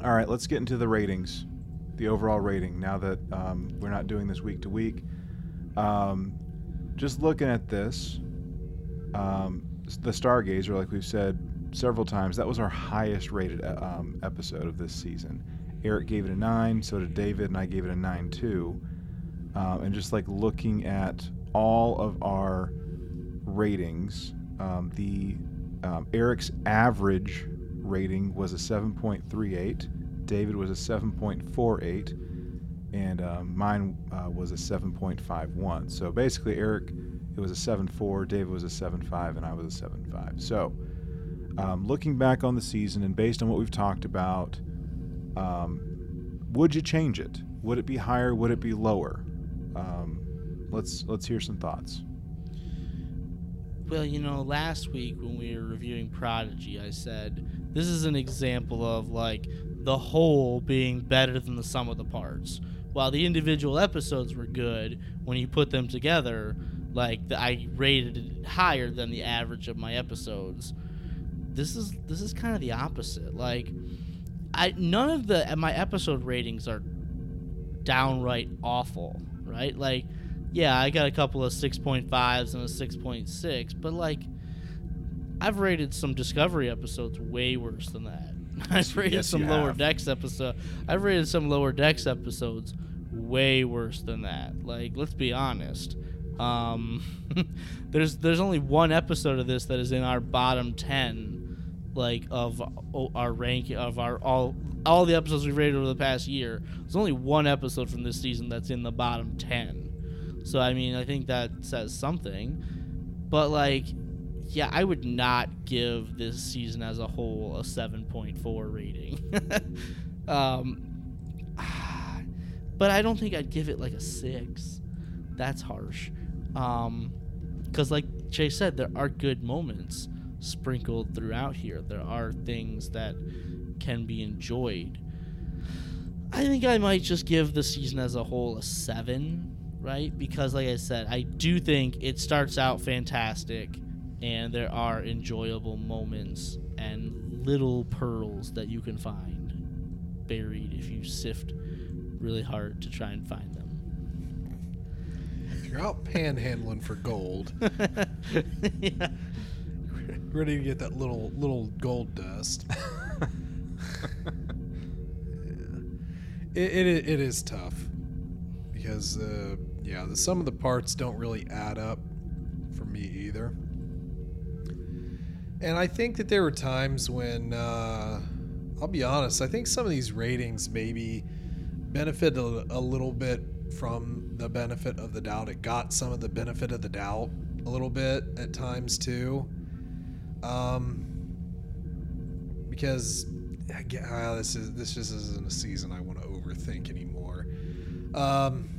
all right, let's get into the ratings, the overall rating. Now that um, we're not doing this week to week, um, just looking at this, um, the Stargazer, like we've said several times, that was our highest rated uh, um, episode of this season. Eric gave it a nine, so did David, and I gave it a nine too. Um, and just like looking at all of our ratings, um, the um, Eric's average rating was a 7.38. David was a 7.48, and um, mine uh, was a 7.51. So basically, Eric it was a 7.4, David was a 7.5, and I was a 7.5. So um, looking back on the season and based on what we've talked about, um, would you change it? Would it be higher? Would it be lower? Um, let's let's hear some thoughts. Well, you know, last week when we were reviewing Prodigy, I said this is an example of like the whole being better than the sum of the parts. While the individual episodes were good, when you put them together, like the, I rated it higher than the average of my episodes. This is this is kind of the opposite. Like I none of the my episode ratings are downright awful, right? Like yeah, I got a couple of 6.5s and a 6.6, but like I've rated some Discovery episodes way worse than that. *laughs* I've rated yes, some lower have. decks episode. I've rated some lower decks episodes way worse than that. Like, let's be honest. Um, *laughs* there's there's only one episode of this that is in our bottom ten, like of our rank of our all all the episodes we've rated over the past year. There's only one episode from this season that's in the bottom ten. So I mean, I think that says something. But like, yeah, I would not give this season as a whole a 7.4 rating. *laughs* um, *sighs* but I don't think I'd give it like a six. That's harsh. Um, because like Jay said, there are good moments sprinkled throughout here. There are things that can be enjoyed. I think I might just give the season as a whole a seven, right? Because, like I said, I do think it starts out fantastic and there are enjoyable moments and little pearls that you can find buried if you sift really hard to try and find them. If you're out panhandling for gold, *laughs* *laughs* yeah. Ready to get that little little gold dust. *laughs* it, it it is tough because uh, yeah, the sum of the parts don't really add up for me either. And I think that there were times when uh, I'll be honest. I think some of these ratings maybe benefit a, a little bit from the benefit of the doubt. It got some of the benefit of the doubt a little bit at times too. Um, because again, ah, this is this just isn't a season I want to overthink anymore. Um,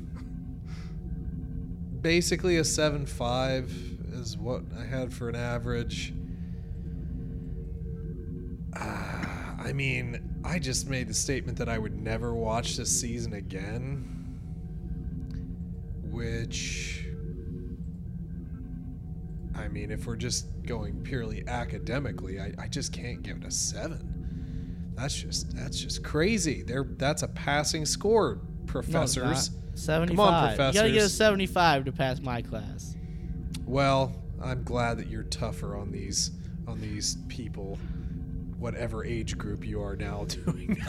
basically, a seven five is what I had for an average. I mean, I just made the statement that I would never watch this season again. Which. I mean, if we're just going purely academically, I, I just can't give it a seven. That's just that's just crazy. There that's a passing score, professors. No, it's professors. not. 75. You gotta get a 75 to pass my class. Well, I'm glad that you're tougher on these on these people, whatever age group you are now *laughs* doing.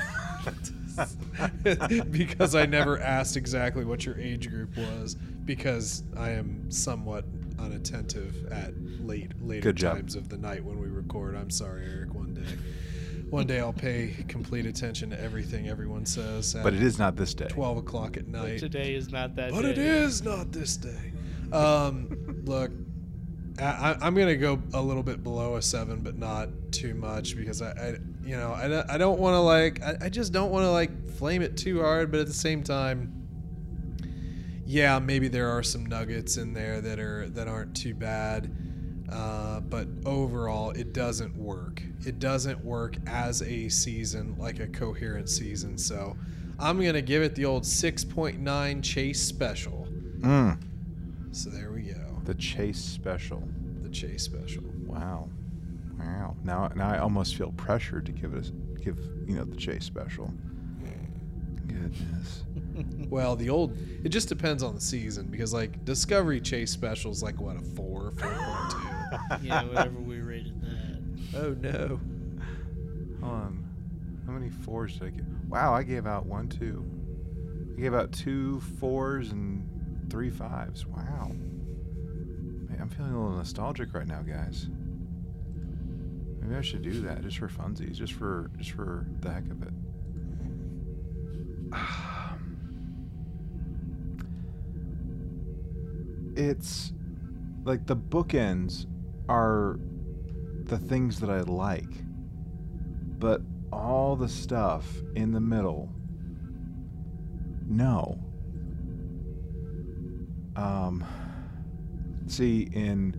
*laughs* because I never asked exactly what your age group was because I am somewhat unattentive at late later times of the night when we record. I'm sorry, Eric. One day, one day I'll pay complete attention to everything everyone says. But it is not this day. 12 o'clock at But night. today is not that But day. it is not this day. Um, *laughs* look, I, I- I'm gonna go a little bit below a seven, but not too much because I, I you know, I, don't- I don't want to like, I, I just don't want to like flame it too hard, but at the same time, yeah, maybe there are some nuggets in there that are that aren't too bad. Uh, but overall, it doesn't work. It doesn't work as a season, like a coherent season. So I'm going to give it the old 6.9 Chase Special. Mm, So there we go. the Chase Special. The Chase Special. Wow. Wow. Now, now I almost feel pressured to give it, a, give you know, the Chase Special. Goodness. Well, the old, it just depends on the season because, like, Discovery Chase Special is like, what, a 4, 4.2? yeah, whatever we rated that. oh, no. Hold on. How many fours did I give? Wow, I gave out one, two. I gave out two fours and three fives. Wow. Man, I'm feeling a little nostalgic right now, guys. Maybe I should do that just for funsies, just for just for the heck of it. *sighs* *sighs* *sighs* It's like the bookends are the things that I like, but all the stuff in the middle, no. Um, see, in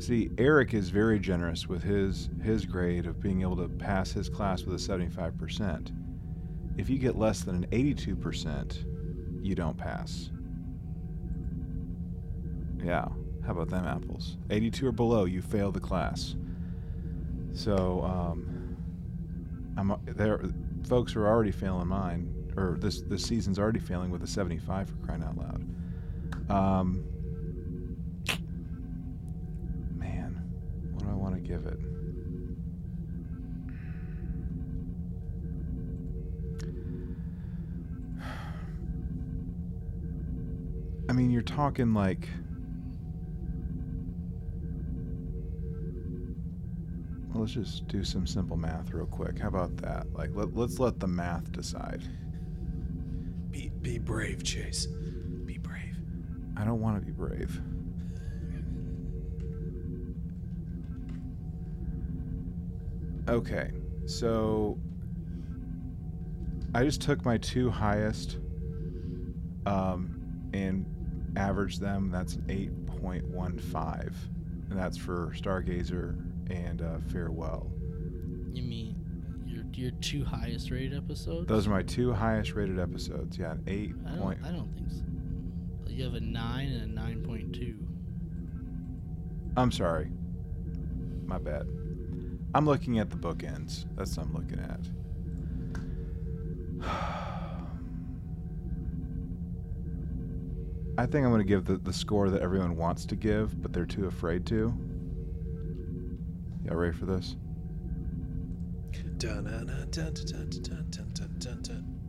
see, Eric is very generous with his his grade of being able to pass his class with a seventy five percent. If you get less than an eighty two percent, you don't pass. Yeah. How about them apples? 82 or below, you fail the class. So, um, I'm there. Folks are already failing mine, or this this season's already failing with a 75 for crying out loud. Um, man, what do I want to give it? *sighs* I mean, you're talking like. Let's just do some simple math real quick. How about that? Like, let, let's let the math decide. Be, be brave, Chase. Be brave. I don't want to be brave. Okay, so I just took my two highest um, and averaged them. That's an 8.15, and that's for Stargazer and uh, Farewell. You mean your your two highest rated episodes? Those are my two highest rated episodes. Yeah, an 8 I point. don't, I don't think so. You have a nine and a nine point two. I'm sorry. My bad. I'm looking at the bookends. That's what I'm looking at. *sighs* I think I'm going to give the, the score that everyone wants to give, but they're too afraid to. Y'all ready for this? Dun, dun, dun, dun, dun, dun, dun, dun, dun, dun.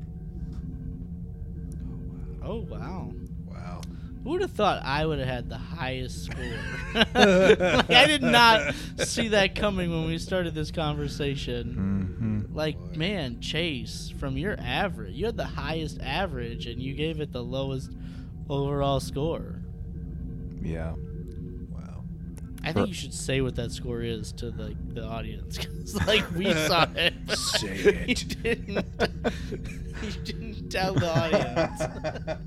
Oh wow! Wow. Who would have thought I would have had the highest score? *laughs* like, I did not see that coming when we started this conversation. Mm-hmm. Like, Boy. man, Chase, from your average, you had the highest average, and you gave it the lowest overall score. Yeah. I think you should say what that score is to the the audience, *laughs* 'cause, like we *laughs* saw it. Say *laughs* you it. didn't. you didn't tell the audience.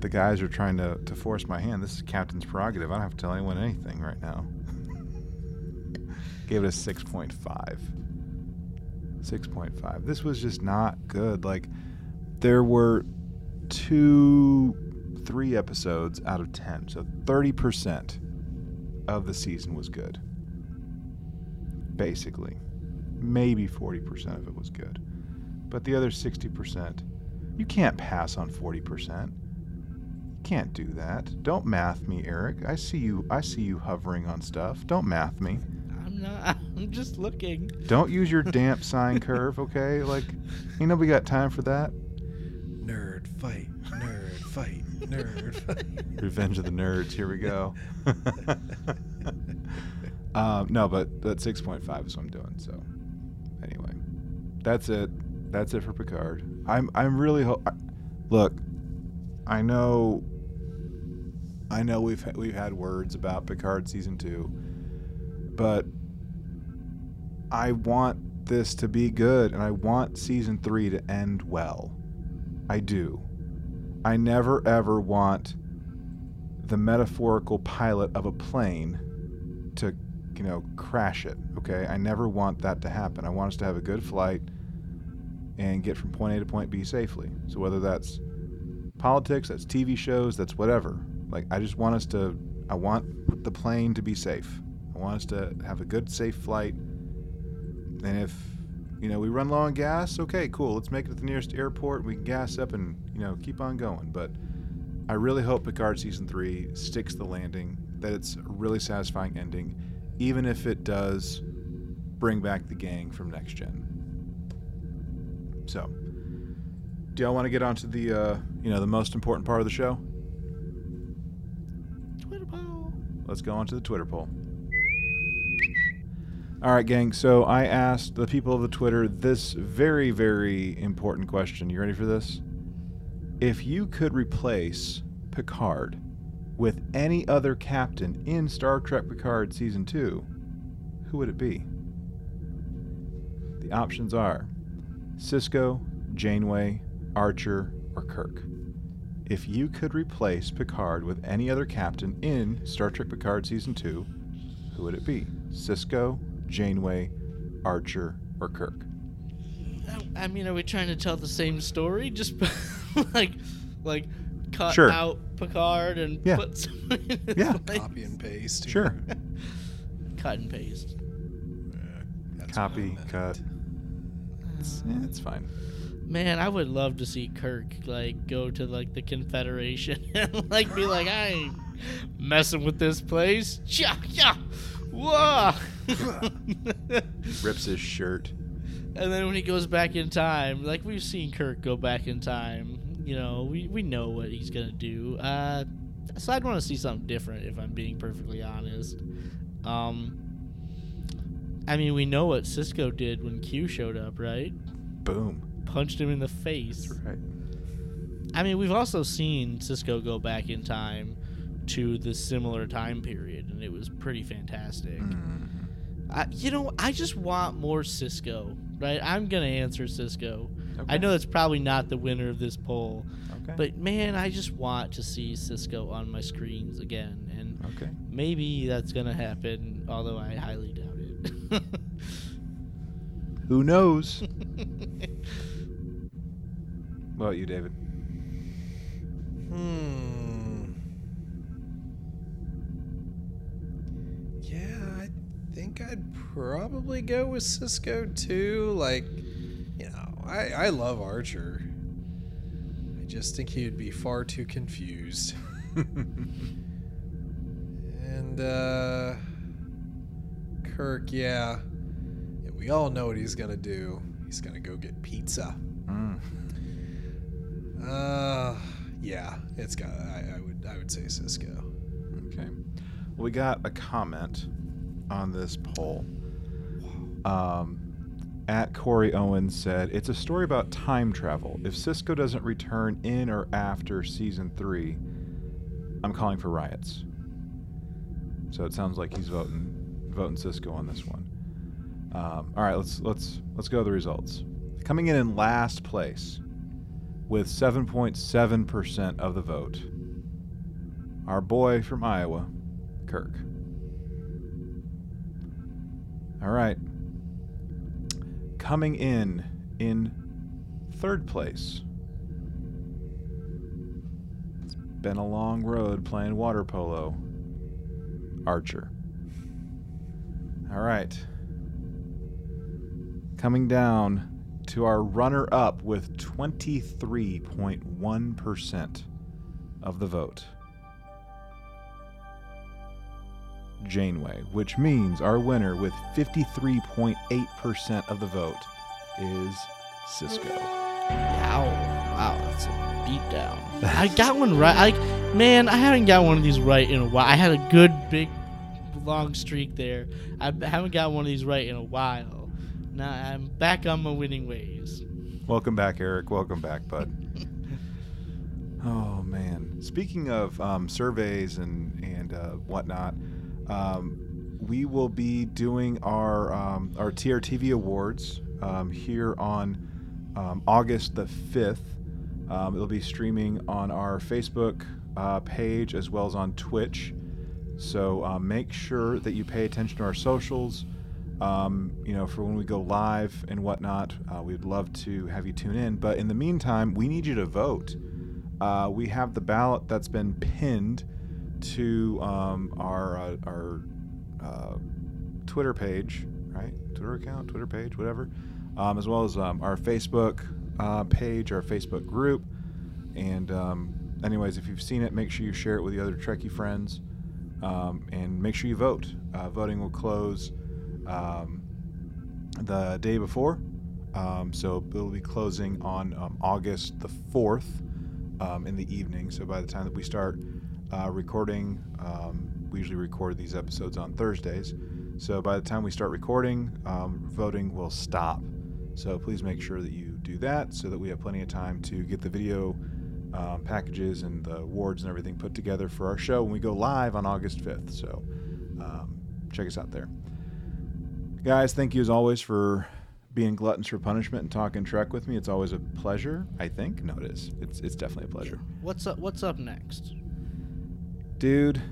The guys are trying to, to force my hand. This is captain's prerogative. I don't have to tell anyone anything right now. Gave it a 6.5. 6.5. This was just not good. Like, there were two, three episodes out of 10. So 30% of the season was good. Basically. Maybe 40% of it was good. But the other 60%, you can't pass on 40%. You can't do that. Don't math me, Eric. I see you I see you hovering on stuff. Don't math me. I'm not. *laughs* I'm just looking. Don't use your *laughs* damp sine curve, okay? Like, ain't nobody got time for that. Nerd fight, nerd fight, nerd. *laughs* Revenge of the Nerds. Here we go. *laughs* um, no, but that 6.5 is what I'm doing. So, anyway, that's it. That's it for Picard. I'm I'm really ho- I, look. I know. I know we've ha- we've had words about Picard season two, but I want this to be good, and I want season three to end well. I do. I never ever want the metaphorical pilot of a plane to, you know, crash it. Okay, I never want that to happen. I want us to have a good flight and get from point A to point B safely. So whether that's politics, that's TV shows, that's whatever. Like I just want us to. I want the plane to be safe. I want us to have a good, safe flight. And if you know we run low on gas, okay, cool. Let's make it to the nearest airport. We can gas up and know keep on going. But I really hope Picard season three sticks the landing. That it's a really satisfying ending, even if it does bring back the gang from next gen. So, do y'all want to get onto the uh, you know the most important part of the show? Twitter poll. Let's go on to the Twitter poll. All right, gang. So I asked the people of the Twitter this very, very important question. You ready for this? If you could replace Picard with any other captain in Star Trek Picard Season 2, who would it be? The options are Sisko, Janeway, Archer, or Kirk. If you could replace Picard with any other captain in Star Trek Picard Season 2, who would it be? Sisko, Janeway, Archer, or Kirk? I- I mean, are we trying to tell the same story? Just *laughs* *laughs* *laughs* like, like, cut Sure. out Picard and Yeah. put someone in his Yeah. place? Copy and paste. Sure. *laughs* Cut and paste. Yeah, that's what I Copy, cut. It's, yeah, it's fine. Man, I would love to see Kirk like go to like the Confederation *laughs* and like be like, I ain't messing with this place. Yeah, yeah, whoa. Rips his shirt. And then when he goes back in time, like we've seen Kirk go back in time, you know, we, we know what he's gonna do. Uh, so I'd want to see something different, if I'm being perfectly honest. Um, I mean, we know what Sisko did when Q showed up, right? Boom. Punched him in the face. That's right. I mean, we've also seen Sisko go back in time to the similar time period, and it was pretty fantastic. Mhm. I, you know, I just want more Sisko, right? I'm gonna answer Sisko. I know that's probably not the winner of this poll, Okay. but man, I just want to see Sisko on my screens again, and okay. maybe that's gonna happen, although I highly doubt it. *laughs* Who knows? *laughs* what about you, David? Hmm. Yeah, I think I'd probably go with Sisko too. Like, you know, I, I love Archer. I just think he would be far too confused. *laughs* and, uh. Kirk, yeah. yeah. We all know what he's gonna do. He's gonna go get pizza. Mm. Uh, yeah, it's got. I, I would. I would say Sisko. Okay. Well, we got a comment on this poll. Um, at Corey Owens said, It's a story about time travel. If Sisko doesn't return in or after season three, I'm calling for riots. So it sounds like he's voting voting Sisko on this one. Um, all right, let's let's let's go to the results. Coming in in last place with 7.7% of the vote, our boy from Iowa, Kirk. All right. Coming in in third place. It's been a long road playing water polo. Archer. All right. Coming down to our runner up with 23.1% of the vote. Janeway, which means our winner with 53.8% of the vote is Sisko. Wow, wow, that's a beatdown. I got one right. I, man, I haven't got one of these right in a while. I had a good big long streak there. I haven't got one of these right in a while. Now I'm back on my winning ways. Welcome back, Eric. Welcome back, bud. *laughs* oh man. Speaking of um, surveys and and uh, whatnot, um, we will be doing our um, our TRTV awards um, here on um, August the fifth. Um, it'll be streaming on our Facebook uh, page as well as on Twitch. So uh, make sure that you pay attention to our socials. Um, you know, for when we go live and whatnot, uh, we'd love to have you tune in. But in the meantime, we need you to vote. Uh, we have the ballot that's been pinned to um, our uh, our uh, Twitter page, right? Twitter account, Twitter page, whatever, um, as well as um, our Facebook uh, page, our Facebook group. And um, anyways, if you've seen it, make sure you share it with the other Trekkie friends, um, and make sure you vote. Uh, voting will close um, the day before, so it'll be closing on August the fourth in the evening. So by the time that we start uh, recording, um, we usually record these episodes on Thursdays. So by the time we start recording, um, voting will stop. So please make sure that you do that so that we have plenty of time to get the video um, packages and the awards and everything put together for our show when we go live on August 5th. So um, check us out there. Guys, thank you as always for being gluttons for punishment and talking Trek with me. It's always a pleasure, I think. No, it is. It's, it's definitely a pleasure. What's up? What's up next? Dude,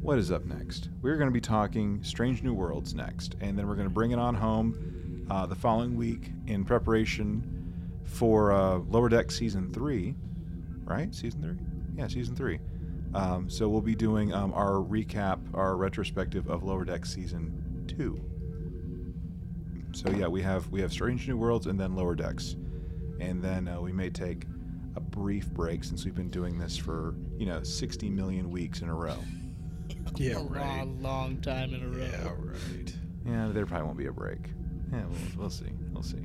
what is up next? We're going to be talking Strange New Worlds next, and then we're going to bring it on home uh, the following week in preparation for uh, Lower Deck Season 3. Right? Season 3? Yeah, Season 3. Um, so we'll be doing um, our recap, our retrospective of Lower Deck Season 2. So yeah, we have we have Strange New Worlds and then Lower Decks, and then uh, we may take a brief break since we've been doing this for you know 60 million weeks in a row. Yeah, a right. long, long time in a row. Yeah, right. Yeah, there probably won't be a break. Yeah, we'll, we'll see. We'll see.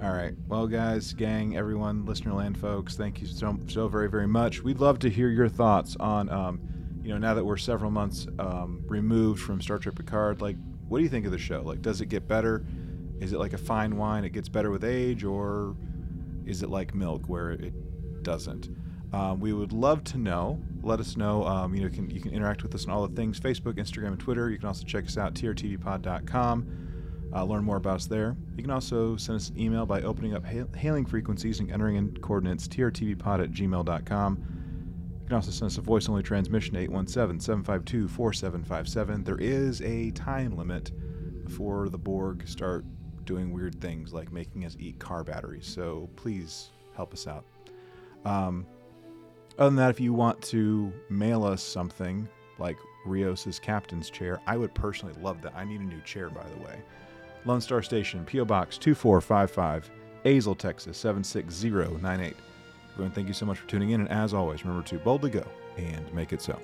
All right. Well, guys, gang, everyone, listener land folks, thank you so, so very, very much. We'd love to hear your thoughts on, um, you know, now that we're several months um, removed from Star Trek Picard, like, what do you think of the show? Like, does it get better? Is it like a fine wine? It gets better with age, or is it like milk where it doesn't? Um, we would love to know. Let us know. Um, you know, can, you can interact with us on all the things: Facebook, Instagram, and Twitter. You can also check us out trtvpod.com. Uh, learn more about us there. You can also send us an email by opening up hail- hailing frequencies and entering in coordinates trtvpod at gmail.com. You can also send us a voice only transmission 817 752 4757. There is a time limit before the Borg start doing weird things like making us eat car batteries. So please help us out. Um, other than that, if you want to mail us something like Rios's captain's chair, I would personally love that. I need a new chair, by the way. Lone Star Station, P.O. Box 2455, Azle, Texas 76098. Everyone, thank you so much for tuning in. And as always, remember to boldly go and make it so.